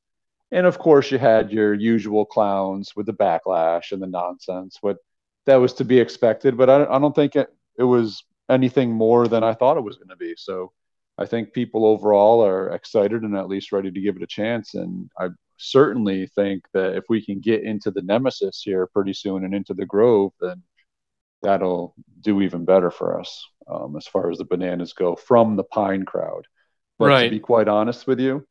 [SPEAKER 2] and of course you had your usual clowns with the backlash and the nonsense. But that was to be expected. But I, I don't think it, it was anything more than I thought it was going to be. So I think people overall are excited and at least ready to give it a chance. And I certainly think that if we can get into the Nemesis here pretty soon and into the Grove, then that'll do even better for us um, as far as the bananas go from the Pine crowd. But
[SPEAKER 1] Right.
[SPEAKER 2] to be quite honest with you,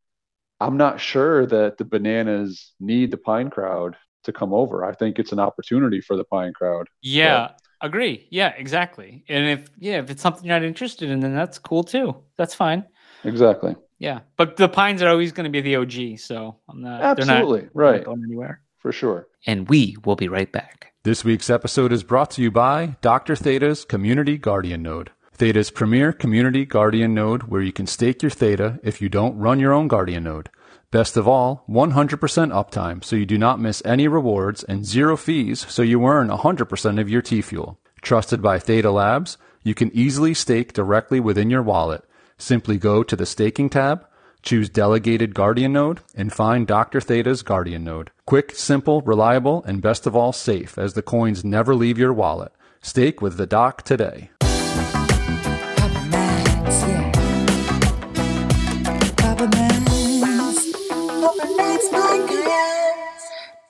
[SPEAKER 2] I'm not sure that the bananas need the Pine crowd to come over. I think it's an opportunity for the Pine crowd.
[SPEAKER 1] Yeah, agree. Yeah, exactly. And if yeah, if it's something you're not interested in, then that's cool too. That's fine.
[SPEAKER 2] Exactly.
[SPEAKER 1] Yeah, but the pines are always going to be the OG, so I'm not. They're not,
[SPEAKER 2] Absolutely.
[SPEAKER 1] they're not
[SPEAKER 2] right.
[SPEAKER 1] going anywhere.
[SPEAKER 2] For sure.
[SPEAKER 1] And we will be right back.
[SPEAKER 4] This week's episode is brought to you by Dr. Theta's Community Guardian Node. Theta's premier community guardian node where you can stake your Theta if you don't run your own guardian node. Best of all, 100% uptime so you do not miss any rewards and zero fees so you earn 100% of your T Fuel. Trusted by Theta Labs, you can easily stake directly within your wallet. Simply go to the staking tab, choose delegated Guardian node, and find Dr. Theta's Guardian node. Quick, simple, reliable, and best of all safe as the coins never leave your wallet. Stake with the doc today.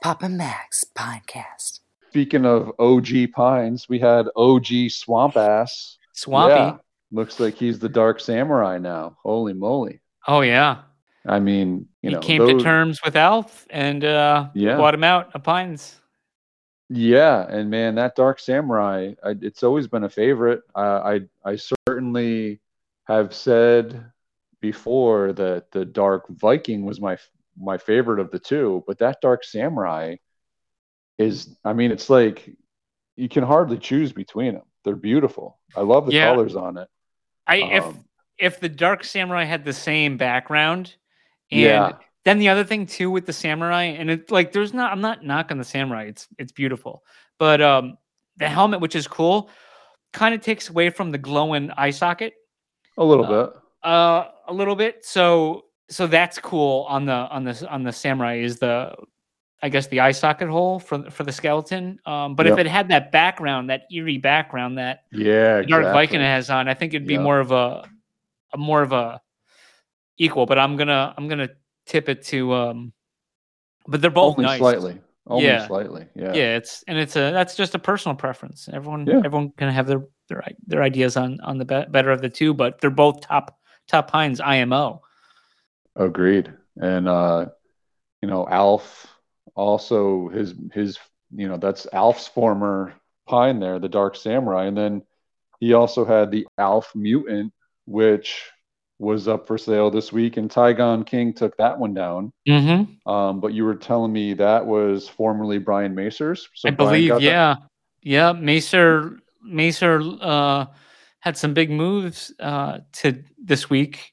[SPEAKER 3] Papa Max Podcast.
[SPEAKER 2] Speaking of OG pines, we had OG swamp ass.
[SPEAKER 1] Swampy.
[SPEAKER 2] Yeah, looks like he's the dark samurai now. Holy moly!
[SPEAKER 1] Oh yeah.
[SPEAKER 2] I mean, you
[SPEAKER 1] he
[SPEAKER 2] know,
[SPEAKER 1] came
[SPEAKER 2] those-
[SPEAKER 1] to terms with Alf and uh
[SPEAKER 2] Yeah.
[SPEAKER 1] bought him out of Pines.
[SPEAKER 2] Yeah, and man, that Dark Samurai, I, it's always been a favorite. Uh, I I certainly have said before that the Dark Viking was my my favorite of the two, but that Dark Samurai is, I mean, it's like you can hardly choose between them. They're beautiful. I love the
[SPEAKER 1] Yeah.
[SPEAKER 2] colors on it.
[SPEAKER 1] I if
[SPEAKER 2] Um,
[SPEAKER 1] if the Dark Samurai had the same background and
[SPEAKER 2] Yeah.
[SPEAKER 1] then the other thing too with the samurai and it like there's not I'm not knocking the samurai. It's it's beautiful. But um the helmet which is cool kind of takes away from the glowing eye socket
[SPEAKER 2] A little
[SPEAKER 1] Uh,
[SPEAKER 2] bit.
[SPEAKER 1] uh a little bit. So so that's cool on the on the on the samurai is the I guess the eye socket hole for for the skeleton. Um but if it had that background, that eerie background that
[SPEAKER 2] Yeah,
[SPEAKER 1] the Dark. Viking has on, I think it'd be
[SPEAKER 2] Yeah.
[SPEAKER 1] more of a, a more of a equal. But I'm gonna I'm gonna tip it to um. But they're both
[SPEAKER 2] Only
[SPEAKER 1] nice.
[SPEAKER 2] slightly. Only
[SPEAKER 1] Yeah.
[SPEAKER 2] slightly. Yeah.
[SPEAKER 1] Yeah, it's and it's a that's just a personal preference. Everyone
[SPEAKER 2] Yeah.
[SPEAKER 1] everyone can have their their their ideas on on the be- better of the two, but they're both top top pines IMO.
[SPEAKER 2] Agreed. And uh, you know, Alf also his his you know, that's Alf's former pine there, the Dark Samurai. And then he also had the Alf Mutant, which was up for sale this week, and Tygon King took that one down.
[SPEAKER 1] Mm-hmm.
[SPEAKER 2] Um, but you were telling me that was formerly Brian Macer's. So
[SPEAKER 1] I
[SPEAKER 2] Brian
[SPEAKER 1] believe,
[SPEAKER 2] got that?
[SPEAKER 1] yeah, yeah. Macer Macer uh, had some big moves uh, to this week,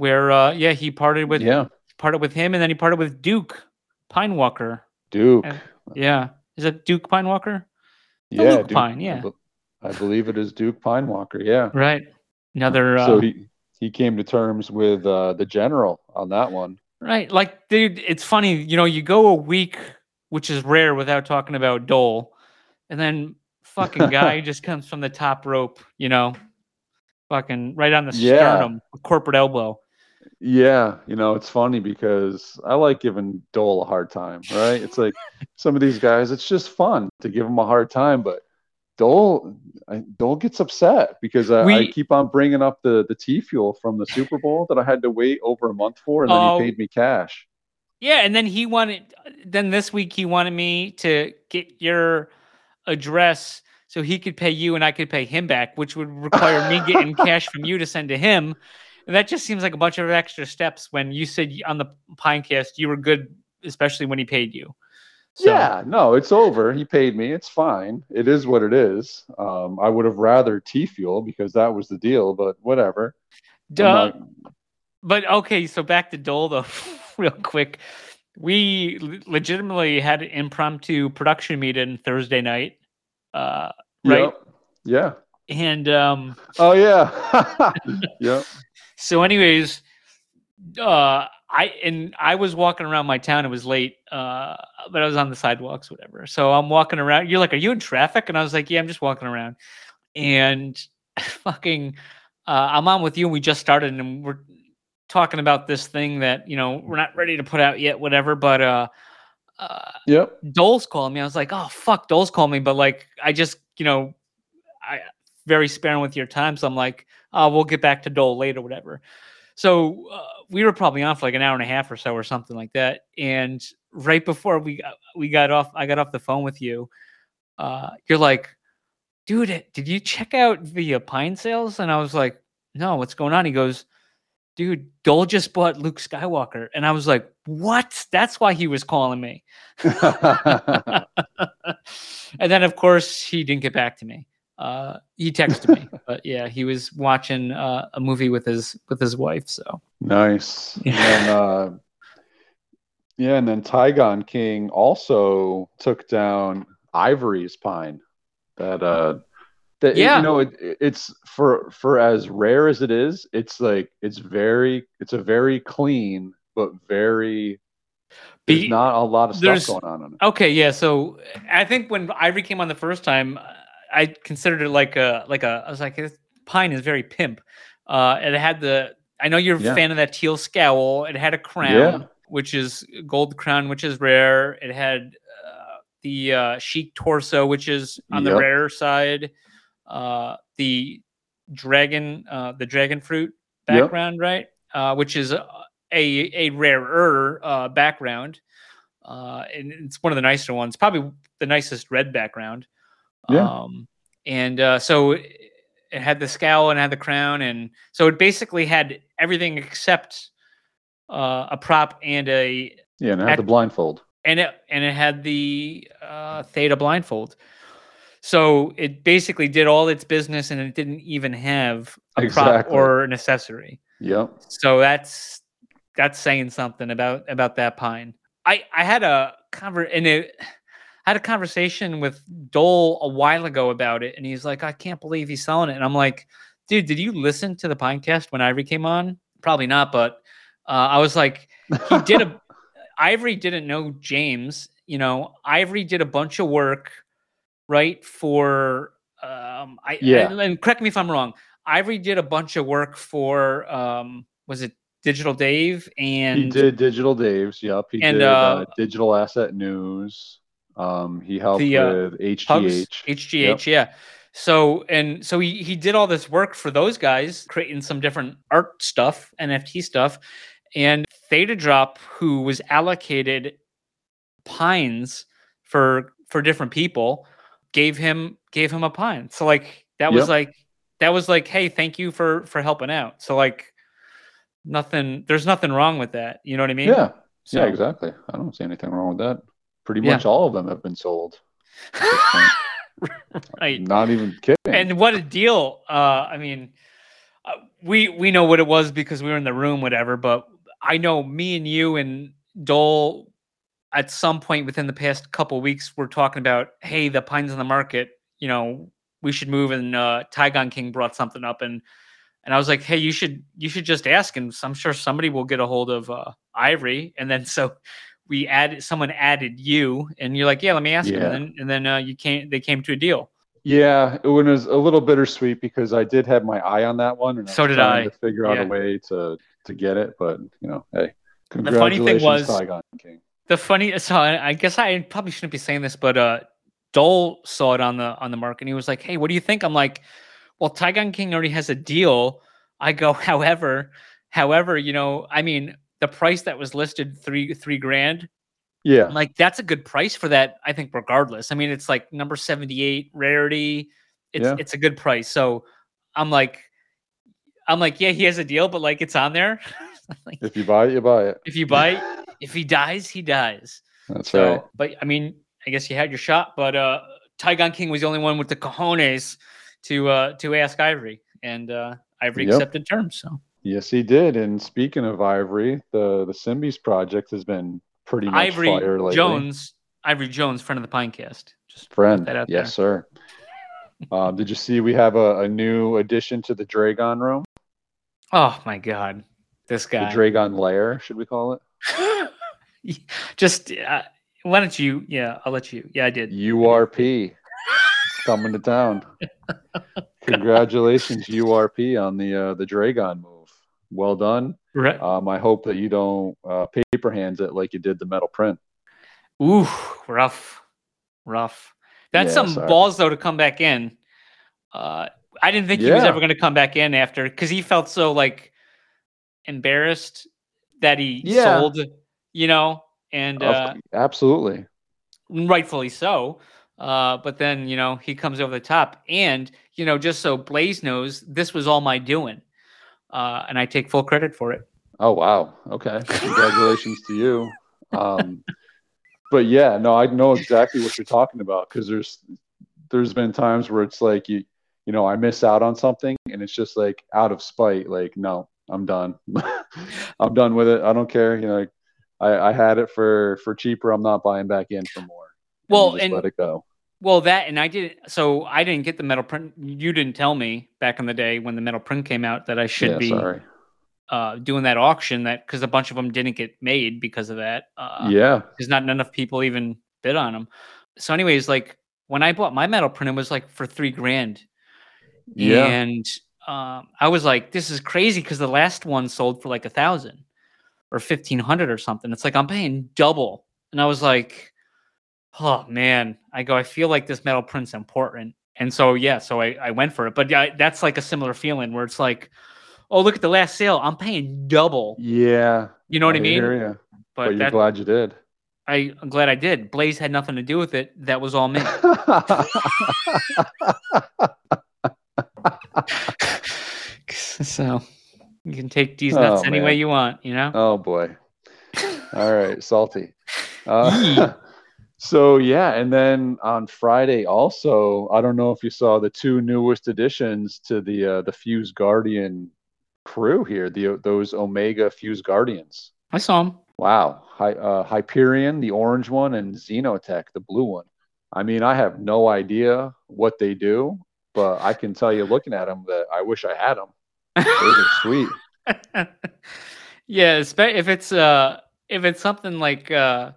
[SPEAKER 1] where uh, yeah he parted with
[SPEAKER 2] Yeah.
[SPEAKER 1] parted with him, and then he parted with Duke Pine Walker.
[SPEAKER 2] Duke.
[SPEAKER 1] And- Yeah, is it Duke Pine Walker? The
[SPEAKER 2] yeah,
[SPEAKER 1] Luke
[SPEAKER 2] Duke,
[SPEAKER 1] Pine,
[SPEAKER 2] I
[SPEAKER 1] yeah.
[SPEAKER 2] be- I believe it is Duke Pine Walker. Yeah.
[SPEAKER 1] Right. Another. Uh,
[SPEAKER 2] so he he came to terms with uh, the general on that one.
[SPEAKER 1] right, like dude, it's funny. You know, you go a week, which is rare, without talking about Dole, and then fucking guy [LAUGHS] just comes from the top rope. You know, fucking right on the
[SPEAKER 2] Yeah.
[SPEAKER 1] sternum, corporate elbow.
[SPEAKER 2] Yeah, you know, it's funny because I like giving Dole a hard time, right? It's like [LAUGHS] some of these guys, it's just fun to give them a hard time, but Dole, I, Dole gets upset because uh, I,
[SPEAKER 1] I
[SPEAKER 2] keep on bringing up the the T fuel from the Super Bowl that I had to wait over a month for, and then
[SPEAKER 1] Oh.
[SPEAKER 2] he paid me cash.
[SPEAKER 1] Yeah, and then he wanted. Then this week he wanted me to get your address so he could pay you and I could pay him back, which would require me getting [LAUGHS] cash from you to send to him. And that just seems like a bunch of extra steps. When you said on the Pinecast you were good, especially when he paid you. So,
[SPEAKER 2] Yeah, no, it's over. He paid me. It's fine. It is what it is. Um, I would have rather T fuel because that was the deal, but whatever.
[SPEAKER 1] Duh.
[SPEAKER 2] not-
[SPEAKER 1] But okay, so back to Dole though, [LAUGHS] real quick. We legitimately had an impromptu production meeting Thursday night, uh, right?
[SPEAKER 2] Yep. Yeah.
[SPEAKER 1] And um,
[SPEAKER 2] Oh yeah. [LAUGHS] yep.
[SPEAKER 1] So, anyways, uh, I and I was walking around my town. It was late, uh, but I was on the sidewalks, whatever. So I'm walking around. You're like, "Are you in traffic?" And I was like, "Yeah, I'm just walking around." And [LAUGHS] fucking, uh, I'm on with you, and we just started, and we're talking about this thing that you know we're not ready to put out yet, whatever. But uh, uh,
[SPEAKER 2] Yep.
[SPEAKER 1] Dole's calling me. I was like, oh fuck, Dole's calling me. But like, I just, you know, I very sparing with your time. So I'm like, oh, we'll get back to Dole later, whatever. So uh, we were probably on for like an hour and a half or so, or something like that. And right before we got, we got off, I got off the phone with you. Uh, you're like, dude, did you check out the uh, Pine sales? And I was like, no, what's going on? He goes, dude, Dole just bought Luke Skywalker. And I was like, what? That's why he was calling me. [LAUGHS] [LAUGHS] and then, of course, he didn't get back to me. Uh, he texted me, [LAUGHS] but yeah, he was watching uh, a movie with his with his wife. So
[SPEAKER 2] nice. And uh, Yeah, and then Tygon King also took down Ivory's pine. That uh that
[SPEAKER 1] Yeah.
[SPEAKER 2] you know it, it's for for as rare as it is, it's like it's very it's a very clean but very there's not a lot of stuff going on in it.
[SPEAKER 1] Okay, yeah. So I think when Ivory came on the first time, I considered it like a like a. I was like, this pine is very pimp. Uh, and it had the. I know you're a fan of that teal scowl. It had a crown,
[SPEAKER 2] Yeah.
[SPEAKER 1] which is gold crown, which is rare. It had uh, the uh, chic torso, which is on the rare side. Uh, the dragon, uh, the dragon fruit
[SPEAKER 2] Yep.
[SPEAKER 1] background, right? Uh, which is a a, rarer uh, background. Uh, and it's one of the nicer ones, probably the nicest red background.
[SPEAKER 2] Yeah.
[SPEAKER 1] Um, and uh, so it, it had the scowl and had the crown, and so it basically had everything except uh, a prop and a
[SPEAKER 2] Yeah, and I have the blindfold.
[SPEAKER 1] and it and it had the uh, theta blindfold. So it basically did all its business, and it didn't even have a prop or an accessory.
[SPEAKER 2] Yep.
[SPEAKER 1] So that's that's saying something about about that pine. I I had a conver and it I had a conversation with Dole a while ago about it, and he's like, I can't believe he's selling it, and I'm like, dude, did you listen to the Pinecast when Ivory came on? Probably not, but uh, I was like, he did a [LAUGHS] [LAUGHS] Ivory didn't know James. You know, Ivory did a bunch of work, right? For um, I
[SPEAKER 2] Yeah.
[SPEAKER 1] and, and correct me if I'm wrong. Ivory did a bunch of work for um, was it Digital Dave and
[SPEAKER 2] he did Digital Dave's. Yep. He
[SPEAKER 1] and,
[SPEAKER 2] did uh,
[SPEAKER 1] uh,
[SPEAKER 2] Digital Asset News. Um, he helped
[SPEAKER 1] The, uh,
[SPEAKER 2] with HGH.
[SPEAKER 1] Hugs, HGH, yeah. So and so he he did all this work for those guys, creating some different art stuff, NFT stuff, and Theta Drop, who was allocated pines for for different people, gave him gave him a pine. So like that was
[SPEAKER 2] Yep.
[SPEAKER 1] like that was like, hey, thank you for for helping out. So like nothing, there's nothing wrong with that. You know what I mean?
[SPEAKER 2] Yeah.
[SPEAKER 1] So,
[SPEAKER 2] Yeah, exactly. I don't see anything wrong with that. Pretty
[SPEAKER 1] Yeah.
[SPEAKER 2] much all of them have been sold. at this point. [LAUGHS]
[SPEAKER 1] right.
[SPEAKER 2] Not even kidding.
[SPEAKER 1] and what a deal uh i mean uh, we we know what it was because we were in the room whatever but i know me and you and dole at some point within the past couple weeks we're talking about hey the pines on the market you know we should move and uh tygon king brought something up and and i was like hey you should you should just ask and i'm sure somebody will get a hold of uh ivory and then [LAUGHS] so we added someone added you and you're like yeah let me ask him
[SPEAKER 2] Yeah.
[SPEAKER 1] and then and then uh, you came they came to a deal
[SPEAKER 2] yeah, it was a little bittersweet because I did have my eye on that one, and
[SPEAKER 1] So
[SPEAKER 2] was
[SPEAKER 1] did I.
[SPEAKER 2] to figure out
[SPEAKER 1] Yeah.
[SPEAKER 2] a way to to get it. But you know, hey, congratulations
[SPEAKER 1] The funny thing was-
[SPEAKER 2] Tygon King.
[SPEAKER 1] the funny so I, I guess I probably shouldn't be saying this, but uh Dole saw it on the on the market and he was like, Hey, what do you think? I'm like, Well, Tygon King already has a deal. I go, [LAUGHS] however, however, you know, I mean, the price that was listed three three grand,
[SPEAKER 2] Yeah,
[SPEAKER 1] like that's a good price for that, I think, regardless. I mean, it's like number 78 rarity. It's
[SPEAKER 2] Yeah.
[SPEAKER 1] it's a good price. So I'm like, I'm like, yeah, he has a deal, but like it's on there. [LAUGHS] like,
[SPEAKER 2] if you buy it, you buy it.
[SPEAKER 1] if you buy it, if he dies, he dies.
[SPEAKER 2] That's
[SPEAKER 1] So,
[SPEAKER 2] right.
[SPEAKER 1] but I mean, I guess you had your shot, but uh Tygon King was the only one with the cojones to uh to ask Ivory, and uh Ivory
[SPEAKER 2] Yep.
[SPEAKER 1] accepted terms. So
[SPEAKER 2] Yes, he did. And speaking of Ivory, the the Symbies project has been pretty much
[SPEAKER 1] Ivory
[SPEAKER 2] fire lately.
[SPEAKER 1] Jones, Ivory Jones, friend of the Pinecast. Just
[SPEAKER 2] friend.
[SPEAKER 1] that out
[SPEAKER 2] Yes, sir. um, [LAUGHS] did you see we have a, a new addition to the Dragon room?
[SPEAKER 1] oh my god, this guy. The.
[SPEAKER 2] Dragon lair, should we call it? [LAUGHS]
[SPEAKER 1] Just uh, why don't you? Yeah, I'll let you. Yeah, I did.
[SPEAKER 2] URP. Coming to town. [LAUGHS] Congratulations, URP, on the uh, the Dragon move. Well done.
[SPEAKER 1] Right.
[SPEAKER 2] Um, I hope that you don't uh, paper hands it like you did the metal print.
[SPEAKER 1] Ooh, rough, rough. That's
[SPEAKER 2] Yeah,
[SPEAKER 1] some
[SPEAKER 2] sorry.
[SPEAKER 1] balls though to come back in. Uh, I didn't think he was ever going to come back in after because he felt so like embarrassed that he
[SPEAKER 2] Yeah.
[SPEAKER 1] sold, you know, and uh,
[SPEAKER 2] absolutely.
[SPEAKER 1] rightfully so. Uh, but then you know he comes over the top, and you know just so Blaze knows, this was all my doing, uh, and I take full credit for it.
[SPEAKER 2] Oh wow. Okay. Congratulations to you. Um, but yeah, no, I know exactly what you're talking about because there's there's been times where it's like you you know I miss out on something and it's just like out of spite, like no, I'm done. [LAUGHS] I'm done with it. I don't care. You know, like, I, I had it for for cheaper. I'm not buying back in for more.
[SPEAKER 1] Well,
[SPEAKER 2] just
[SPEAKER 1] and-
[SPEAKER 2] let it go.
[SPEAKER 1] Well, that and I didn't. So I didn't get the metal print. You didn't tell me back in the day when the metal print came out that I should
[SPEAKER 2] yeah,
[SPEAKER 1] be
[SPEAKER 2] sorry.
[SPEAKER 1] uh, doing that auction. That because a bunch of them didn't get made because of that. Uh,
[SPEAKER 2] yeah,
[SPEAKER 1] because not enough people even bid on them. So, anyways, like when I bought my metal print, it was like for three grand.
[SPEAKER 2] Yeah.
[SPEAKER 1] And um, I was like, this is crazy because the last one sold for like a thousand or fifteen hundred or something. It's like I'm paying double. And I was like, oh man. I go, I feel like this metal print's important. And so yeah, so I, I went for it. But yeah, that's like a similar feeling where it's like, oh look at the last sale. I'm paying double.
[SPEAKER 2] yeah.
[SPEAKER 1] You know what I, mean?
[SPEAKER 2] hear ya. But,
[SPEAKER 1] But
[SPEAKER 2] you're
[SPEAKER 1] that,
[SPEAKER 2] glad you did.
[SPEAKER 1] I, I'm glad I did. Blaze had nothing to do with it. That was all me. [LAUGHS] so you can take these nuts
[SPEAKER 2] Oh,
[SPEAKER 1] any way you want, you know?
[SPEAKER 2] oh boy. All right, salty. Uh, [LAUGHS] so yeah, and then on Friday also, I don't know if you saw the two newest additions to the uh, the Fuse Guardian crew here. The those Omega Fuse Guardians.
[SPEAKER 1] I saw them
[SPEAKER 2] Wow, Hy- uh, Hyperion, the orange one, and Xenotech, the blue one. I mean, I have no idea what they do, but I can tell you, looking at them, that I wish I had them. Those are sweet. [LAUGHS]
[SPEAKER 1] yeah, if it's uh if it's something like uh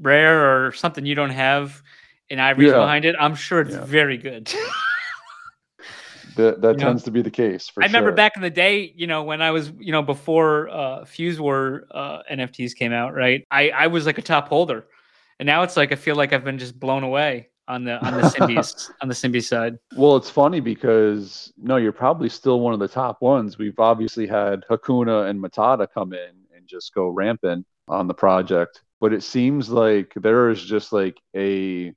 [SPEAKER 1] rare or something you don't have an ivories
[SPEAKER 2] Yeah.
[SPEAKER 1] behind it, I'm sure it's
[SPEAKER 2] Yeah.
[SPEAKER 1] very good. [LAUGHS]
[SPEAKER 2] That that
[SPEAKER 1] You know,
[SPEAKER 2] tends to be the case for
[SPEAKER 1] I remember
[SPEAKER 2] sure.
[SPEAKER 1] back in the day, you know, when I was, you know, before uh Fuse War uh NFTs came out, right? I I was like a top holder. And now it's like I feel like I've been just blown away on the on the Symbies [LAUGHS] on the Symbies side.
[SPEAKER 2] Well, it's funny because no, you're probably still one of the top ones. We've obviously had Hakuna and Matata come in and just go rampant on the project, but it seems like there is just like a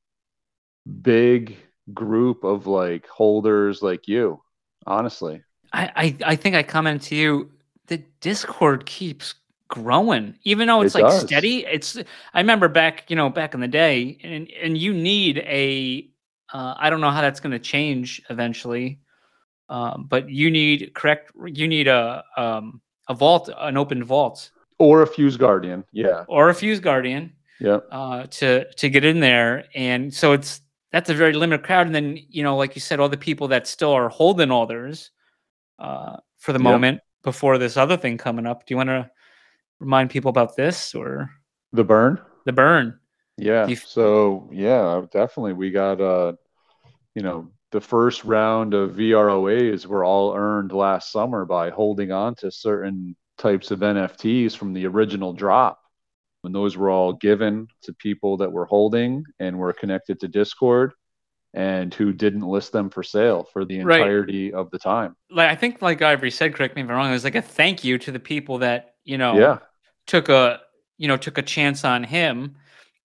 [SPEAKER 2] big group of like holders like you, honestly.
[SPEAKER 1] I, I I think I commented to you. The Discord keeps growing, even though it's
[SPEAKER 2] It
[SPEAKER 1] like
[SPEAKER 2] does.
[SPEAKER 1] steady. It's I remember back, you know, back in the day, and and you need a. Uh, I don't know how that's going to change eventually, um, but you need correct. You need a um, a vault, an open vault,
[SPEAKER 2] Or a Fuse Guardian. Yeah.
[SPEAKER 1] or a Fuse Guardian
[SPEAKER 2] Yeah.
[SPEAKER 1] uh, to to get in there, and so it's that's a very limited crowd. And then you know, like you said, all the people that still are holding all theirs uh, for the
[SPEAKER 2] Yep.
[SPEAKER 1] moment before this other thing coming up. Do you want to remind people about this or
[SPEAKER 2] The burn.
[SPEAKER 1] the burn?
[SPEAKER 2] Yeah.
[SPEAKER 1] You
[SPEAKER 2] So yeah, definitely. We got uh, you know, the first round of VROAs were all earned last summer by holding on to certain types of NFTs from the original drop. And those were all given to people that were holding and were connected to Discord and who didn't list them for sale for the
[SPEAKER 1] Right.
[SPEAKER 2] entirety of the time.
[SPEAKER 1] Like I think, like Ivory said, correct me if I'm wrong. It was like a thank you to the people that you know
[SPEAKER 2] Yeah.
[SPEAKER 1] took a you know took a chance on him,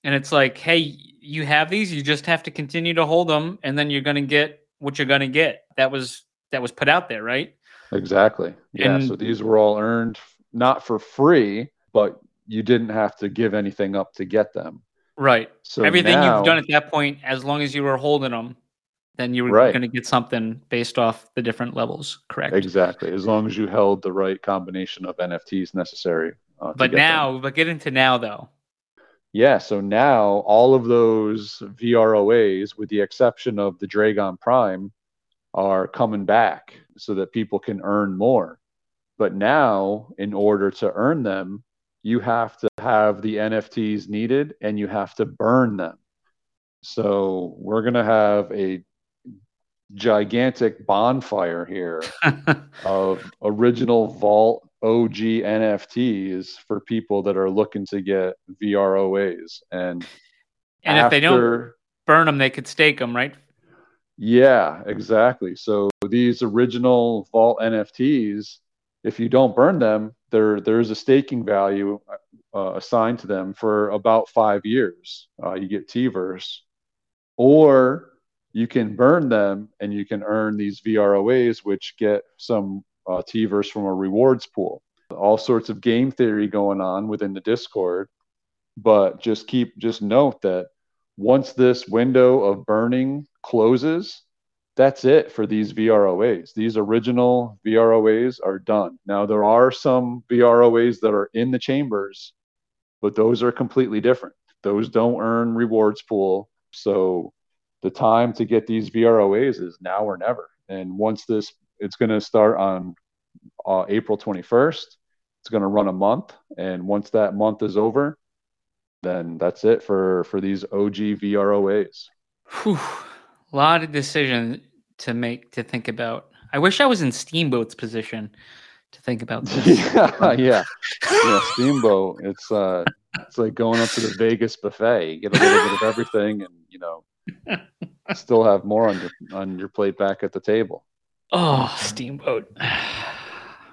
[SPEAKER 1] and it's like, hey, you have these, you just have to continue to hold them, and then you're gonna get what you're gonna get. That was that was put out there, right?
[SPEAKER 2] Exactly. Yeah.
[SPEAKER 1] And-
[SPEAKER 2] so these were all earned not for free, but you didn't have to give anything up to get them.
[SPEAKER 1] Right.
[SPEAKER 2] So
[SPEAKER 1] Everything
[SPEAKER 2] now,
[SPEAKER 1] you've done at that point, as long as you were holding them, then you were
[SPEAKER 2] Right.
[SPEAKER 1] going to get something based off the different levels. Correct.
[SPEAKER 2] exactly, as long as you held the right combination of NFTs necessary. Uh,
[SPEAKER 1] But
[SPEAKER 2] get them.
[SPEAKER 1] now, but get into now though.
[SPEAKER 2] yeah. So now all of those VROAs, with the exception of the Dragon Prime, are coming back so that people can earn more. But now, in order to earn them, you have to have the NFTs needed and you have to burn them. So we're going to have a gigantic bonfire here [LAUGHS] of original Vault OG NFTs for people that are looking to get VROAs. And
[SPEAKER 1] and if they don't burn them, they could stake them, right?
[SPEAKER 2] yeah, exactly. So these original Vault NFTs, if you don't burn them, there there's a staking value uh, assigned to them for about five years. Uh, you get T-verse, or you can burn them and you can earn these VROAs, which get some uh, T-verse from a rewards pool. All sorts of game theory going on within the Discord, but just keep just note that once this window of burning closes, that's it for these VROAs. These original VROAs are done. Now there are some VROAs that are in the chambers but those are completely different. Those don't earn rewards pool. So the time to get these VROAs is now or never. And once this, it's going to start on uh, April 21st. It's going to run a month, and once that month is over, then that's it for for these OG VROAs.
[SPEAKER 1] Whew. A lot of decision to make to think about. I wish I was in Steamboat's position to think about [LAUGHS] this.
[SPEAKER 2] yeah, yeah, yeah. Steamboat. It's uh, it's like going up to the Vegas buffet. You get a little bit of everything, and you know, still have more on your on your plate back at the table.
[SPEAKER 1] Oh, Steamboat.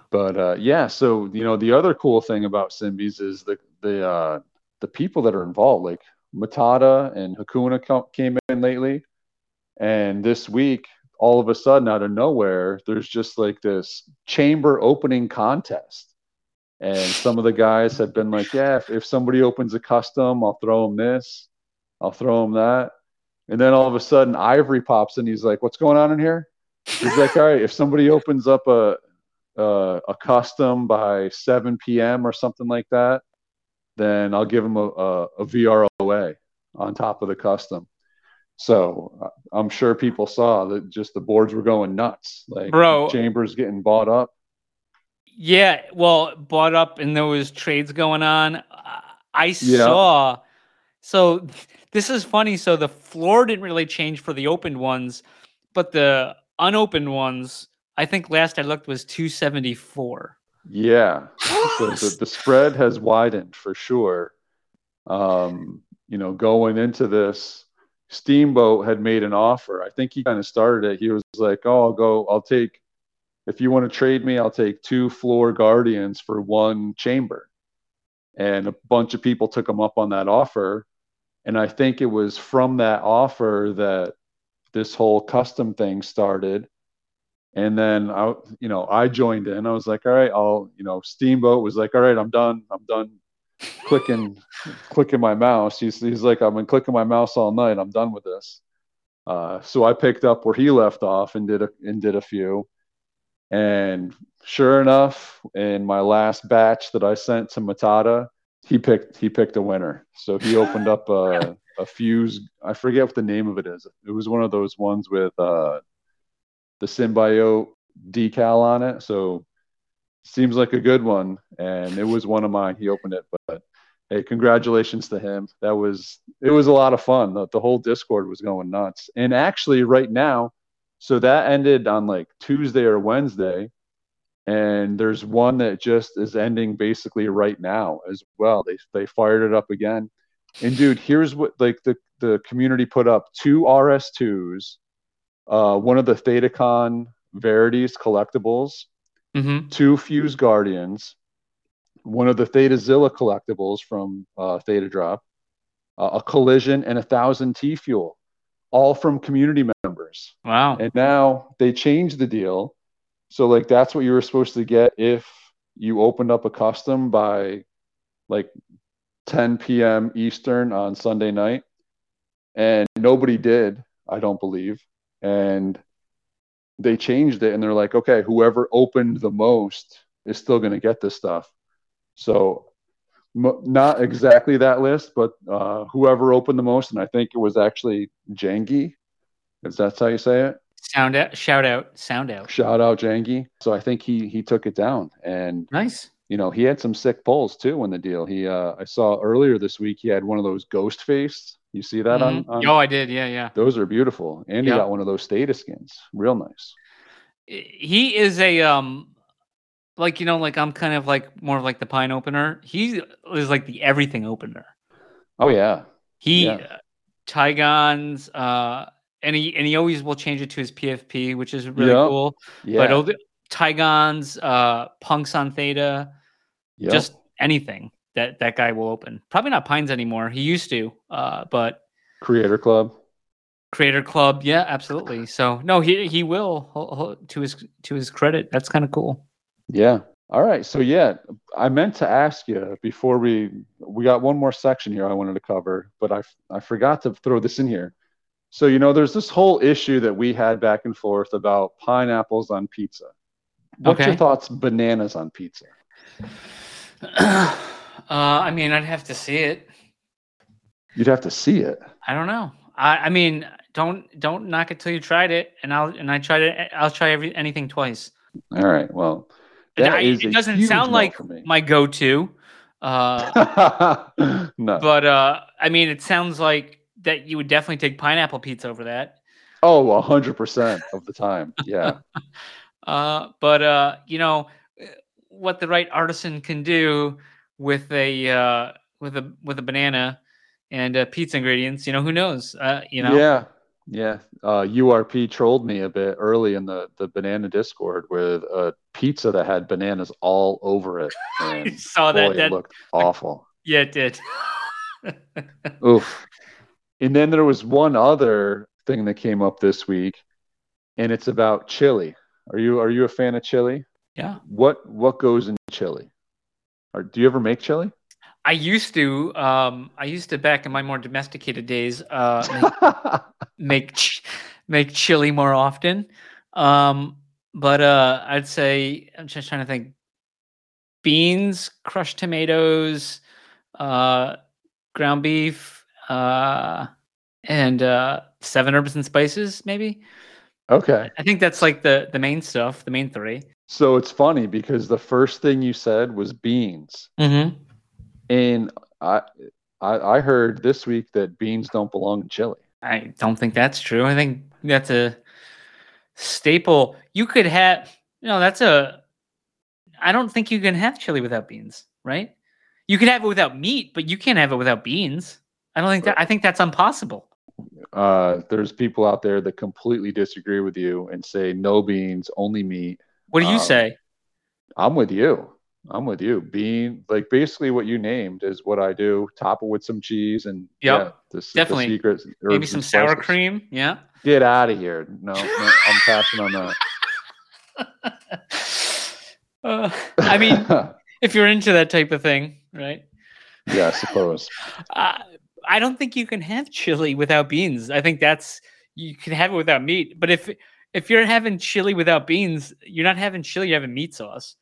[SPEAKER 2] But uh, yeah, so you know, the other cool thing about Symbies is the the uh, the people that are involved. Like Matata and Hakuna came in lately, and this week, all of a sudden, out of nowhere, there's just like this chamber opening contest. And some of the guys have been like, yeah, if, if somebody opens a custom, I'll throw them this, I'll throw them that. And then all of a sudden, Ivory pops in. He's like, what's going on in here? He's like, all right, if somebody opens up a, a custom by 7 p.m. or something like that, then I'll give them a, a, a VROA on top of the custom. So uh, I'm sure people saw that just the boards were going nuts. Like
[SPEAKER 1] Bro.
[SPEAKER 2] chambers getting bought up.
[SPEAKER 1] Yeah, well, bought up and there was trades going on. I- I
[SPEAKER 2] Yeah.
[SPEAKER 1] saw. So this is funny. So the floor didn't really change for the opened ones, but the unopened ones, I think last I looked was 274.
[SPEAKER 2] Yeah. So the, the spread has widened for sure. Um, you know, going into this, Steamboat had made an offer. I think he kind of started it. He was like, "Oh, I'll go. I'll take if you want to trade me, I'll take two floor guardians for one chamber." And a bunch of people took him up on that offer. And I think it was from that offer that this whole custom thing started. And then I, you know, I joined in. I was like, all right, I'll, you know, Steamboat was like, all right, I'm done. I'm done clicking, clicking my mouse. He's, he's like, I've been clicking my mouse all night. I'm done with this. Uh, so I picked up where he left off and did a, and did a few. And sure enough, in my last batch that I sent to Matata, he picked he picked a winner. So he opened up a, a fuse. I forget what the name of it is. It was one of those ones with uh, the symbiote decal on it. So seems like a good one, and it was one of mine. He opened it, but hey, congratulations to him. That was it was a lot of fun. The, the whole Discord was going nuts. And actually, right now, so that ended on like Tuesday or Wednesday, and there's one that just is ending basically right now as well. They they fired it up again. And dude, here's what like the the community put up two RS2s, uh, one of the ThetaCon Verities collectibles,
[SPEAKER 1] Mm-hmm.
[SPEAKER 2] two Fuse Guardians, one of the Theta Zilla collectibles from uh, Theta Drop, uh, a Collision, and a thousand T Fuel, all from community members.
[SPEAKER 1] Wow.
[SPEAKER 2] And now they changed the deal. So like that's what you were supposed to get if you opened up a custom by like 10 p.m. Eastern on Sunday night. And nobody did, I don't believe. And they changed it and they're like, okay, whoever opened the most is still going to get this stuff. So m- not exactly that list, but uh, whoever opened the most, and I think it was actually Jangy. Is that how you say it?
[SPEAKER 1] Sound out, shout out, sound out.
[SPEAKER 2] Shout out Jangy. So I think he he took it down, and
[SPEAKER 1] Nice.
[SPEAKER 2] You know he had some sick pulls too in the deal. He uh, I saw earlier this week he had one of those ghost face. You see that on,
[SPEAKER 1] Mhm.
[SPEAKER 2] on
[SPEAKER 1] Oh, I did. Yeah, yeah.
[SPEAKER 2] those are beautiful, and he
[SPEAKER 1] Yeah.
[SPEAKER 2] got one of those status skins, real nice.
[SPEAKER 1] He is a um, like you know, like I'm kind of like more of like the pine opener. He is like the everything opener.
[SPEAKER 2] Oh yeah,
[SPEAKER 1] He
[SPEAKER 2] Yeah.
[SPEAKER 1] uh, Tygons, uh, and he and he always will change it to his PFP, which is really
[SPEAKER 2] Yeah.
[SPEAKER 1] cool.
[SPEAKER 2] yeah,
[SPEAKER 1] But Tygons, uh, punks on Theta,
[SPEAKER 2] Yep.
[SPEAKER 1] just anything that that guy will open. Probably not Pines anymore. He used to, uh, but
[SPEAKER 2] Creator Club.
[SPEAKER 1] Creator Club, yeah, absolutely. So no, he he will to his to his credit. That's kind of cool.
[SPEAKER 2] Yeah. All right. So yeah, I meant to ask you before we we got one more section here I wanted to cover, but I I forgot to throw this in here. So you know, there's this whole issue that we had back and forth about pineapples on pizza. What's your thoughts? Bananas on pizza? [CLEARS THROAT]
[SPEAKER 1] Uh, I mean, I'd have to see it.
[SPEAKER 2] You'd have to see it.
[SPEAKER 1] I don't know. I, I mean, don't don't knock it till you tried it, and I'll and I tried it. I'll try every anything twice.
[SPEAKER 2] All right. Well, that
[SPEAKER 1] I-
[SPEAKER 2] is
[SPEAKER 1] it doesn't sound like my go-to, uh, [LAUGHS]
[SPEAKER 2] no.
[SPEAKER 1] but uh, I mean, it sounds like that you would definitely take pineapple pizza over that.
[SPEAKER 2] Oh, a hundred percent of the time. Yeah. [LAUGHS]
[SPEAKER 1] Uh, but uh, you know what the right artisan can do with a uh, with a with a banana and uh, pizza ingredients. You know, who knows? Uh, you know,
[SPEAKER 2] Yeah. Yeah. Uh, URP trolled me a bit early in the, the banana Discord with a pizza that had bananas all over it. [LAUGHS] And
[SPEAKER 1] saw
[SPEAKER 2] boy,
[SPEAKER 1] that.
[SPEAKER 2] it
[SPEAKER 1] that
[SPEAKER 2] looked awful.
[SPEAKER 1] yeah, it did. [LAUGHS]
[SPEAKER 2] Oof. And then there was one other thing that came up this week, and it's about chili. Are you are you a fan of chili?
[SPEAKER 1] Yeah.
[SPEAKER 2] What what goes in chili? Or do you ever make chili?
[SPEAKER 1] I used to, um, I used to back in my more domesticated days, uh, make [LAUGHS] make, ch- make chili more often. Um, but uh, I'd say I'm just trying to think: beans, crushed tomatoes, uh, ground beef, uh, and uh, seven herbs and spices. Maybe
[SPEAKER 2] okay.
[SPEAKER 1] I think that's like the the main stuff, the main three.
[SPEAKER 2] So it's funny because the first thing you said was beans.
[SPEAKER 1] Mm-hmm.
[SPEAKER 2] And I, I I heard this week that beans don't belong in chili.
[SPEAKER 1] I don't think that's true. I think that's a staple. You could have, you know, that's a. I don't think you can have chili without beans, right? You can have it without meat, but you can't have it without beans. I don't think that. I think that's impossible.
[SPEAKER 2] Uh, there's people out there that completely disagree with you and say no beans, only meat.
[SPEAKER 1] What do you
[SPEAKER 2] Um,
[SPEAKER 1] say?
[SPEAKER 2] I'm with you. I'm with you. Bean, like basically what you named is what I do. Top it with some cheese and
[SPEAKER 1] Yep,
[SPEAKER 2] yeah, the,
[SPEAKER 1] definitely.
[SPEAKER 2] The secret
[SPEAKER 1] Maybe some sour
[SPEAKER 2] spices.
[SPEAKER 1] cream. Yeah.
[SPEAKER 2] Get out of here. No, no, I'm passing on that. [LAUGHS]
[SPEAKER 1] Uh, I mean, [LAUGHS] if you're into that type of thing, right?
[SPEAKER 2] yeah, I suppose. [LAUGHS]
[SPEAKER 1] Uh, I don't think you can have chili without beans. I think that's you can have it without meat. But if if you're having chili without beans, you're not having chili. You're having meat sauce.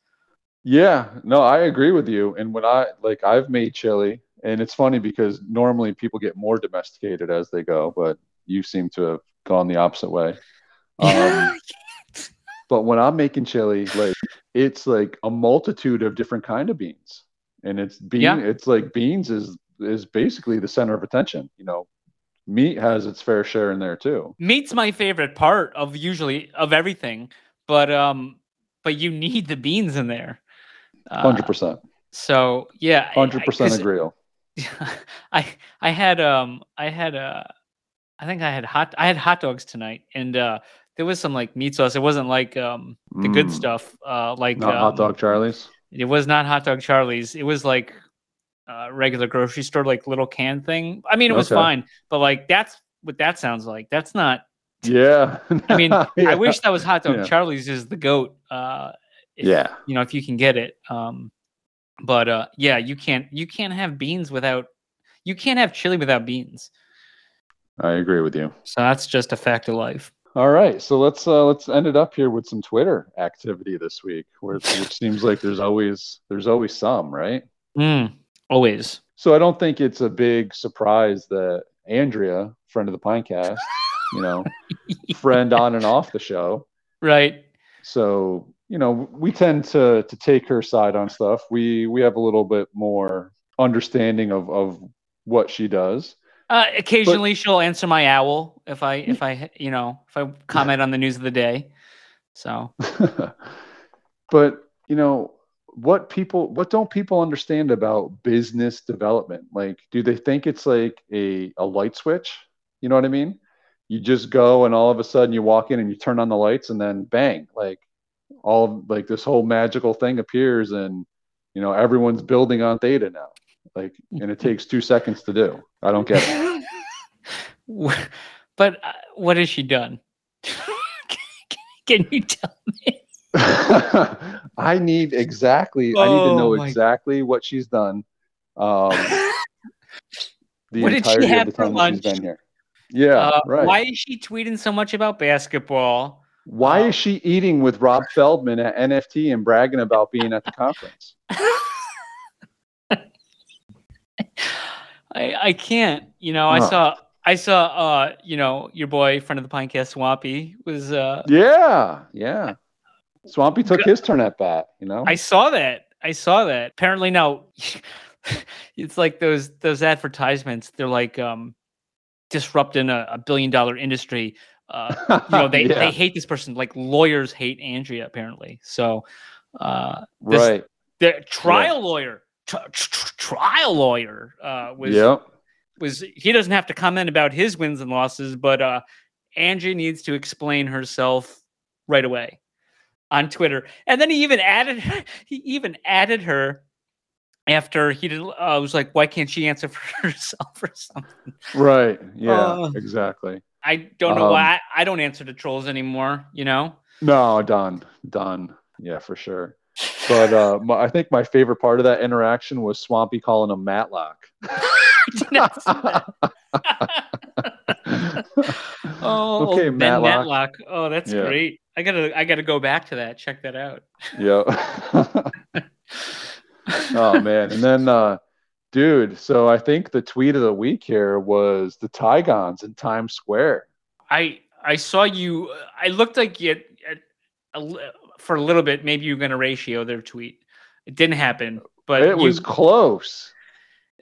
[SPEAKER 2] Yeah, no, I agree with you. And when I like, I've made chili, and it's funny because normally people get more domesticated as they go, but you seem to have gone the opposite way. [LAUGHS] Um, but when I'm making chili, like it's like a multitude of different kind of beans, and it's bean.
[SPEAKER 1] Yeah.
[SPEAKER 2] It's like beans is is basically the center of attention. You know, meat has its fair share in there too.
[SPEAKER 1] Meat's my favorite part of usually of everything, but um, but you need the beans in there. Uh,
[SPEAKER 2] Hundred percent,
[SPEAKER 1] So yeah,
[SPEAKER 2] hundred percent agree. [LAUGHS]
[SPEAKER 1] I I had um I had uh I think I had hot I had hot dogs tonight and uh there was some like meat sauce. It wasn't like um the good
[SPEAKER 2] Mm.
[SPEAKER 1] stuff uh like
[SPEAKER 2] Not hot
[SPEAKER 1] um,
[SPEAKER 2] dog Charlie's.
[SPEAKER 1] It was not hot dog Charlie's. It was like uh regular grocery store like little can thing. I mean it was
[SPEAKER 2] Okay.
[SPEAKER 1] fine, but like that's what that sounds like. That's not [LAUGHS]
[SPEAKER 2] Yeah.
[SPEAKER 1] I mean [LAUGHS]
[SPEAKER 2] Yeah.
[SPEAKER 1] I wish that was hot dog
[SPEAKER 2] Yeah.
[SPEAKER 1] Charlie's is the goat. Uh if,
[SPEAKER 2] Yeah.
[SPEAKER 1] you know if you can get it um but uh yeah you can't you can't have beans without you can't have chili without beans
[SPEAKER 2] I agree with you.
[SPEAKER 1] so that's just a fact of life
[SPEAKER 2] All right, so let's uh, let's end it up here with some Twitter activity this week, where which seems like there's always there's always some, right?
[SPEAKER 1] mm, always
[SPEAKER 2] So I don't think it's a big surprise that Andrea, friend of the Pinecast, you know, [LAUGHS] friend on and off the show.
[SPEAKER 1] right
[SPEAKER 2] So you know, we tend to to take her side on stuff. We we have a little bit more understanding of of what she does.
[SPEAKER 1] uh occasionally she'll answer my owl if i if i you know if i comment on the news of the day so [LAUGHS]
[SPEAKER 2] but you know what people what don't people understand about business development? Like do they think it's like a, a light switch? You know what i mean? You just go and all of a sudden you walk in and you turn on the lights and then bang like all like this whole magical thing appears and you know everyone's building on theta now. Like and it takes two seconds to do. I don't get it. [LAUGHS]
[SPEAKER 1] But uh, what has she done? [LAUGHS] Can you tell me [LAUGHS]
[SPEAKER 2] I need exactly. I need to know
[SPEAKER 1] Oh
[SPEAKER 2] exactly what she's done. Um, [LAUGHS] the
[SPEAKER 1] What did she have for lunch?
[SPEAKER 2] she's been here. Yeah,
[SPEAKER 1] uh,
[SPEAKER 2] right.
[SPEAKER 1] why is she tweeting so much about basketball Why
[SPEAKER 2] is she eating with Rob Feldman at NFT and bragging about being at the conference? [LAUGHS]
[SPEAKER 1] I I can't. You know, I saw I saw uh you know your boy friend of the podcast Swampy was uh
[SPEAKER 2] Yeah, yeah. Swampy took his turn at bat. You know.
[SPEAKER 1] I saw that. I saw that. Apparently now [LAUGHS] it's like those those advertisements. They're like um disrupting a, a billion dollar industry. Uh [LAUGHS] you know, they
[SPEAKER 2] Yeah,
[SPEAKER 1] they hate this person. Like lawyers hate Andrea apparently. So uh this-
[SPEAKER 2] right.
[SPEAKER 1] the trial lawyer tr- tr- trial lawyer uh was
[SPEAKER 2] Yep.
[SPEAKER 1] was he doesn't have to comment about his wins and losses, but uh Angie needs to explain herself right away on Twitter. And then he even added [LAUGHS] he even added her after he did uh, was like, why can't she answer [LAUGHS] for herself or something?
[SPEAKER 2] Right. Yeah.
[SPEAKER 1] Uh,
[SPEAKER 2] exactly.
[SPEAKER 1] I don't know
[SPEAKER 2] Um,
[SPEAKER 1] why I, I don't answer to trolls anymore, you know?
[SPEAKER 2] No, done. Done. Yeah, for sure. But uh, my, I think my favorite part of that interaction was Swampy calling him Matlock. [LAUGHS]
[SPEAKER 1] Did not see that. oh,
[SPEAKER 2] Okay,
[SPEAKER 1] Ben
[SPEAKER 2] Matlock.
[SPEAKER 1] Matlock. Oh, that's
[SPEAKER 2] Yeah.
[SPEAKER 1] great. I gotta I gotta go back to that. Check that out.
[SPEAKER 2] yeah. [LAUGHS] oh man. And then uh dude, so I think the tweet of the week here was the Tigons in Times Square.
[SPEAKER 1] I I saw you. I looked like you at a, li- for a little bit. Maybe you were going to ratio their tweet. It didn't happen, but
[SPEAKER 2] it
[SPEAKER 1] you-
[SPEAKER 2] was close.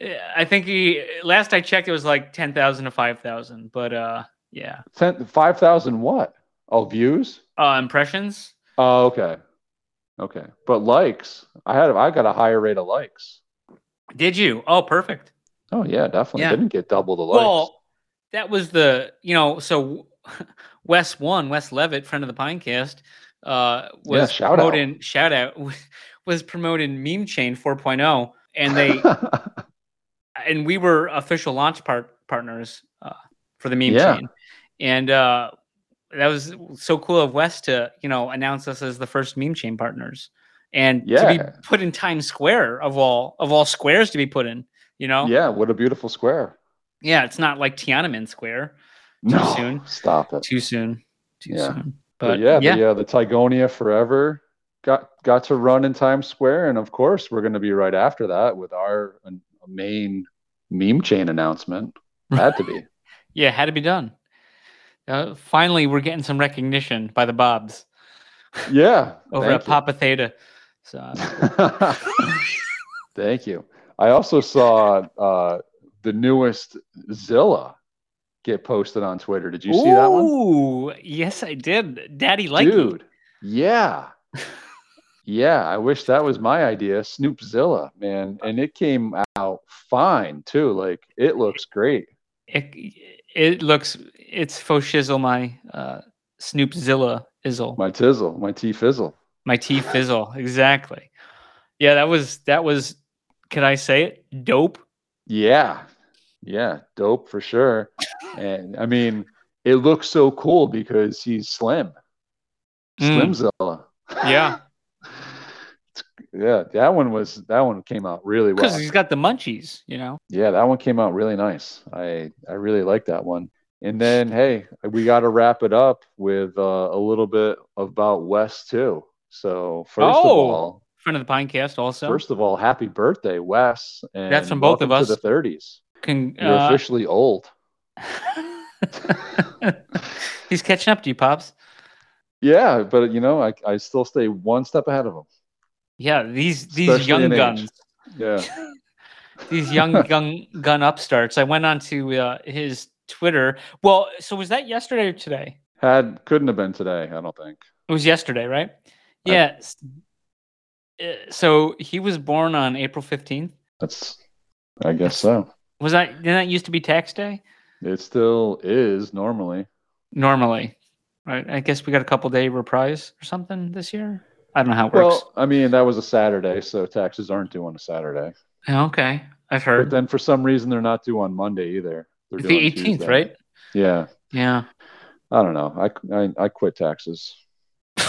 [SPEAKER 1] uh, I think he, last I checked, it was like ten thousand to five thousand. But uh, yeah,
[SPEAKER 2] Ten, 5,000 what? Oh, views?
[SPEAKER 1] uh, impressions.
[SPEAKER 2] Oh, okay. Okay. But likes. I had I got a higher rate of likes.
[SPEAKER 1] Did you? Oh, perfect.
[SPEAKER 2] Oh yeah, definitely.
[SPEAKER 1] Yeah.
[SPEAKER 2] Didn't get double the likes.
[SPEAKER 1] Well, that was the you know so [LAUGHS] Wes one Wes Levitt, friend of the Pinecast, uh, was
[SPEAKER 2] Yeah, shout out.
[SPEAKER 1] promoting shout out [LAUGHS] was promoting Meme Chain 4.0, and they [LAUGHS] and we were official launch part partners uh, for the meme
[SPEAKER 2] Yeah.
[SPEAKER 1] chain, and uh, that was so cool of Wes to you know announce us as the first meme chain partners, and to be put in Times Square of all of all squares to be put in. You know,
[SPEAKER 2] yeah, what a beautiful square.
[SPEAKER 1] yeah, it's not like Tiananmen Square.
[SPEAKER 2] No,
[SPEAKER 1] soon.
[SPEAKER 2] Stop it.
[SPEAKER 1] Too soon, too
[SPEAKER 2] Yeah.
[SPEAKER 1] soon.
[SPEAKER 2] But,
[SPEAKER 1] But,
[SPEAKER 2] yeah,
[SPEAKER 1] yeah,
[SPEAKER 2] the uh, the Tygonia Forever got got to run in Times Square, and of course we're going to be right after that with our uh, main meme chain announcement. Had to be. [LAUGHS]
[SPEAKER 1] yeah, had to be done. Uh, finally, we're getting some recognition by the Bobs
[SPEAKER 2] Yeah. [LAUGHS]
[SPEAKER 1] over at Papa Theta. So. [LAUGHS]
[SPEAKER 2] Thank you. I also saw uh, the newest Zilla get posted on Twitter. Did you see that one?
[SPEAKER 1] Ooh, yes, I did. Daddy like
[SPEAKER 2] Dude, yeah. [LAUGHS] Yeah, I wish that was my idea. Snoopzilla, man. And it came out fine too. Like it looks great.
[SPEAKER 1] it. It looks it's faux shizzle my uh, Snoopzilla izzle
[SPEAKER 2] My tizzle, my tea fizzle.
[SPEAKER 1] my tea fizzle exactly. Yeah, that was that was. Can I say it? Dope.
[SPEAKER 2] Yeah. Yeah, dope for sure. And I mean, it looks so cool because he's slim.
[SPEAKER 1] Mm.
[SPEAKER 2] Slimzilla. [LAUGHS]
[SPEAKER 1] Yeah,
[SPEAKER 2] Yeah, that one was that one came out really well.
[SPEAKER 1] because he's got the munchies. You know.
[SPEAKER 2] Yeah, that one came out really nice. I I really like that one. And then hey, we got to wrap it up with uh, a little bit about Wes too. So first of
[SPEAKER 1] Oh,
[SPEAKER 2] all,
[SPEAKER 1] Friend of the Pinecast also.
[SPEAKER 2] first of all, happy birthday, Wes! And
[SPEAKER 1] That's from both of us.
[SPEAKER 2] To the 30s,
[SPEAKER 1] Con-
[SPEAKER 2] you're
[SPEAKER 1] uh,
[SPEAKER 2] officially old. [LAUGHS]
[SPEAKER 1] He's catching up to you, pops. [LAUGHS]
[SPEAKER 2] Yeah, but you know, I I still stay one step ahead of him.
[SPEAKER 1] Yeah, these these
[SPEAKER 2] Especially
[SPEAKER 1] young
[SPEAKER 2] age.
[SPEAKER 1] guns,
[SPEAKER 2] Yeah. [LAUGHS]
[SPEAKER 1] these young [LAUGHS] gun gun upstarts. I went on to uh, his Twitter. Well, so was that yesterday or today?
[SPEAKER 2] Had couldn't have been today, I don't think.
[SPEAKER 1] It was yesterday, right?
[SPEAKER 2] I-
[SPEAKER 1] Yeah. s- uh, So he was born on April fifteenth.
[SPEAKER 2] That's I guess so.
[SPEAKER 1] Was that didn't that used to be tax day?
[SPEAKER 2] It still is normally.
[SPEAKER 1] Normally, right? I guess we got a couple day reprise or something this year. I don't know how it works.
[SPEAKER 2] Well, I mean, that was a Saturday, so taxes aren't due on a Saturday.
[SPEAKER 1] okay, I've heard.
[SPEAKER 2] But then for some reason they're not due on Monday either. They're
[SPEAKER 1] the eighteenth,
[SPEAKER 2] Tuesday.
[SPEAKER 1] right?
[SPEAKER 2] Yeah.
[SPEAKER 1] Yeah.
[SPEAKER 2] I don't know. I, I, I quit taxes. [LAUGHS]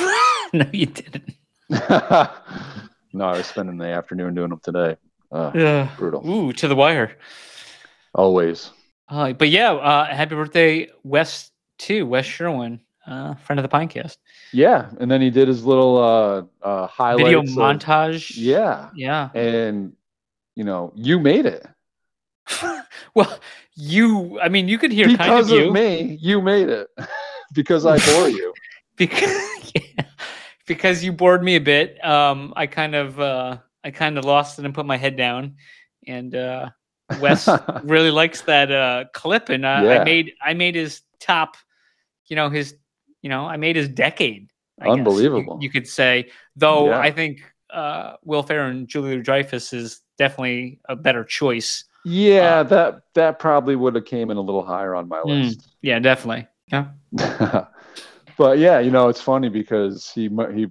[SPEAKER 1] no, you didn't. [LAUGHS]
[SPEAKER 2] no, I was spending the afternoon doing them today. Uh,
[SPEAKER 1] Yeah.
[SPEAKER 2] brutal.
[SPEAKER 1] Ooh, to the wire.
[SPEAKER 2] Always.
[SPEAKER 1] Uh, but yeah, uh, happy birthday, Wes too, Wes Sherwin, uh, friend of the Pinecast.
[SPEAKER 2] Yeah. And then he did his little uh, uh, highlights.
[SPEAKER 1] Video
[SPEAKER 2] of-
[SPEAKER 1] montage.
[SPEAKER 2] yeah.
[SPEAKER 1] Yeah.
[SPEAKER 2] And, you know, you made it. [LAUGHS]
[SPEAKER 1] well, you. I mean, you could hear kind
[SPEAKER 2] because
[SPEAKER 1] of
[SPEAKER 2] of
[SPEAKER 1] you
[SPEAKER 2] me, you made it. [LAUGHS] because I bore you. [LAUGHS]
[SPEAKER 1] because yeah, because you bored me a bit. Um, I kind of uh, I kind of lost it and put my head down, and uh, Wes really likes that uh, clip, and uh, I made I made his top, you know his you know I made his decade. I guess, you-
[SPEAKER 2] Unbelievable.
[SPEAKER 1] you, could say. Though
[SPEAKER 2] Yeah.
[SPEAKER 1] I think uh, Will Ferrell and Julia Dreyfus is definitely a better choice.
[SPEAKER 2] Yeah, that that probably would have came in a little higher on my
[SPEAKER 1] Mm.
[SPEAKER 2] list.
[SPEAKER 1] Yeah, definitely. Yeah. [LAUGHS]
[SPEAKER 2] but yeah, you know, it's funny because he he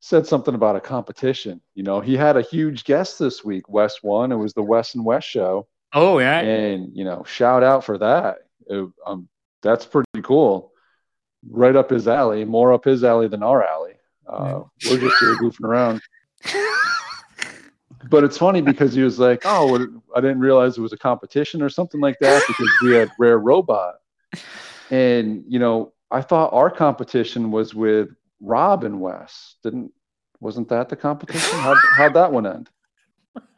[SPEAKER 2] said something about a competition. You know, he had a huge guest this week. Wes won. It was the Wes and Wes show,
[SPEAKER 1] Oh yeah.
[SPEAKER 2] and you know, shout out for that. It- um, that's pretty cool. Right up his alley. More up his alley than our alley. Uh, we're just here goofing around. [LAUGHS] But it's funny because he was like, "Oh, I didn't realize it was a competition or something like that because we had Rare Robot." And you know, I thought our competition was with Rob and Wes. Didn't wasn't that the competition? How how'd that one end? [LAUGHS]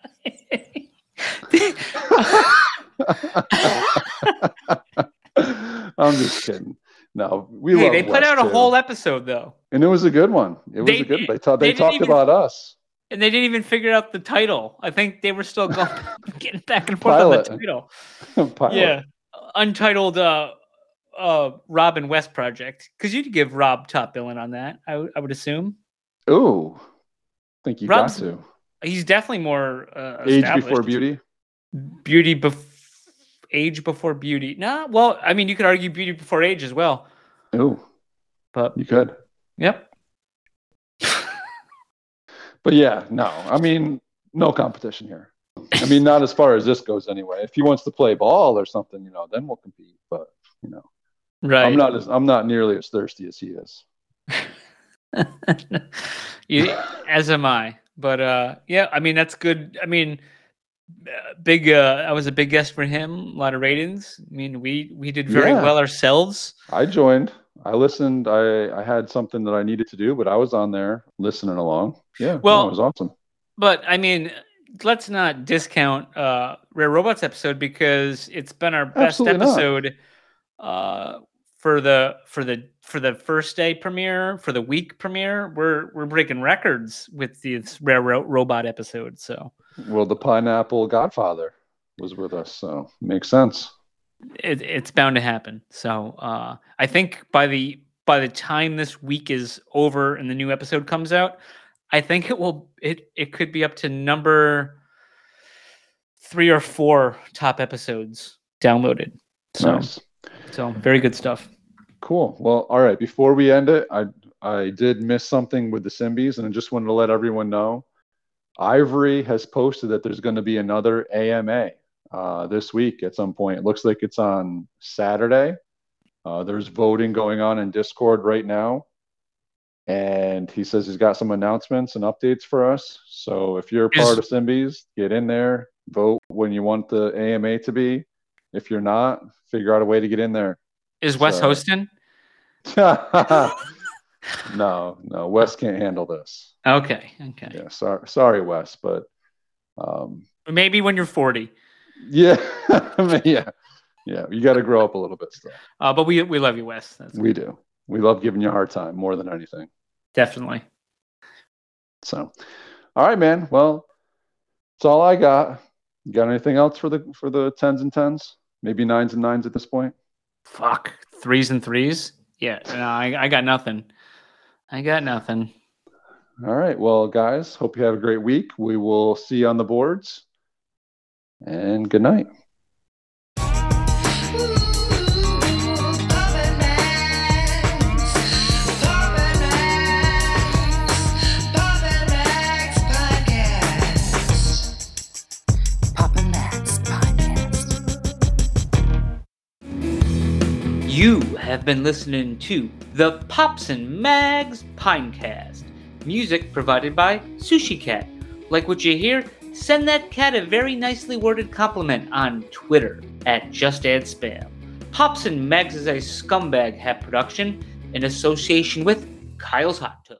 [SPEAKER 2] [LAUGHS] I'm just kidding. No, we
[SPEAKER 1] hey, they put
[SPEAKER 2] Wes,
[SPEAKER 1] out a
[SPEAKER 2] too.
[SPEAKER 1] whole episode though,
[SPEAKER 2] and it was a good one. It was
[SPEAKER 1] They-
[SPEAKER 2] a good. They, ta-
[SPEAKER 1] they
[SPEAKER 2] they talked
[SPEAKER 1] even-
[SPEAKER 2] about us.
[SPEAKER 1] and they didn't even figure out the title. I think they were still going [LAUGHS] getting back and forth on the title. [LAUGHS]
[SPEAKER 2] Pilot.
[SPEAKER 1] Yeah, untitled uh, uh, Robin Wes project. Because you'd give Rob top billing on that. I would- I would assume
[SPEAKER 2] Ooh, think you
[SPEAKER 1] Rob's
[SPEAKER 2] got to
[SPEAKER 1] he's definitely more uh,
[SPEAKER 2] age before beauty.
[SPEAKER 1] Beauty bef- age before beauty. Nah, well, I mean, you could argue beauty before age as well.
[SPEAKER 2] Oh,
[SPEAKER 1] But
[SPEAKER 2] you could.
[SPEAKER 1] yep. [LAUGHS]
[SPEAKER 2] But yeah, no. I mean, no competition here. I mean, not as far as this goes anyway. If he wants to play ball or something, you know, then we'll compete. But you know,
[SPEAKER 1] Right.
[SPEAKER 2] I'm not as I'm not nearly as thirsty as he is. [LAUGHS]
[SPEAKER 1] you, as am I. But uh, yeah, I mean that's good. I mean, big. Uh, I was a big guest for him. A lot of ratings. I mean, we we did very
[SPEAKER 2] Yeah.
[SPEAKER 1] well ourselves.
[SPEAKER 2] I joined. I listened. I I had something that I needed to do, but I was on there listening along. Yeah, no,
[SPEAKER 1] Well-
[SPEAKER 2] it was awesome.
[SPEAKER 1] But I mean, let's not discount uh, Rare Robots episode because it's been our best
[SPEAKER 2] Absolutely not.
[SPEAKER 1] episode uh, for the for the for the first day premiere for the week premiere. We're we're breaking records with these Rare Ro- Robot episodes. So.
[SPEAKER 2] Well, the pineapple Godfather was with us, so makes sense.
[SPEAKER 1] it, it's bound to happen. So uh, I think by the by the time this week is over and the new episode comes out, I think it will it it could be up to number three or four top episodes downloaded. So
[SPEAKER 2] Nice.
[SPEAKER 1] so very good stuff.
[SPEAKER 2] Cool. Well, all right. Before we end it, I I did miss something with the Symbies, and I just wanted to let everyone know. Ivory has posted that there's going to be another AMA uh, this week at some point. It looks like it's on Saturday. Uh, there's voting going on in Discord right now, and he says he's got some announcements and updates for us. So if you're
[SPEAKER 1] Is-
[SPEAKER 2] part of Symbies, get in there, vote when you want the AMA to be. If you're not, figure out a way to get in there.
[SPEAKER 1] Is Wes
[SPEAKER 2] So-
[SPEAKER 1] hosting? [LAUGHS]
[SPEAKER 2] no, no, Wes can't handle this.
[SPEAKER 1] Okay, okay.
[SPEAKER 2] Yeah, sorry, sorry, Wes, but um,
[SPEAKER 1] Maybe when you're 40.
[SPEAKER 2] yeah, [LAUGHS] yeah, yeah, you got to grow up a little bit still.
[SPEAKER 1] Uh, but we we love you, Wes. That's
[SPEAKER 2] We do. We love giving you a hard time more than anything.
[SPEAKER 1] definitely.
[SPEAKER 2] So, all right, man. Well, that's all I got. You got anything else for the for the tens and tens? Maybe nines and nines at this point.
[SPEAKER 1] Fuck threes and threes. Yeah, no, I I got nothing. I got nothing.
[SPEAKER 2] All right. Well, guys, hope you have a great week. We will see you on the boards. And good night.
[SPEAKER 1] Have been listening to the Pops and Mags Pinecast. Music provided by Sushi Cat. Like what you hear? Send that cat a very nicely worded compliment on Twitter at Just Add Spam. Pops and Mags is a scumbag hat production in association with Kyle's Hot Tub.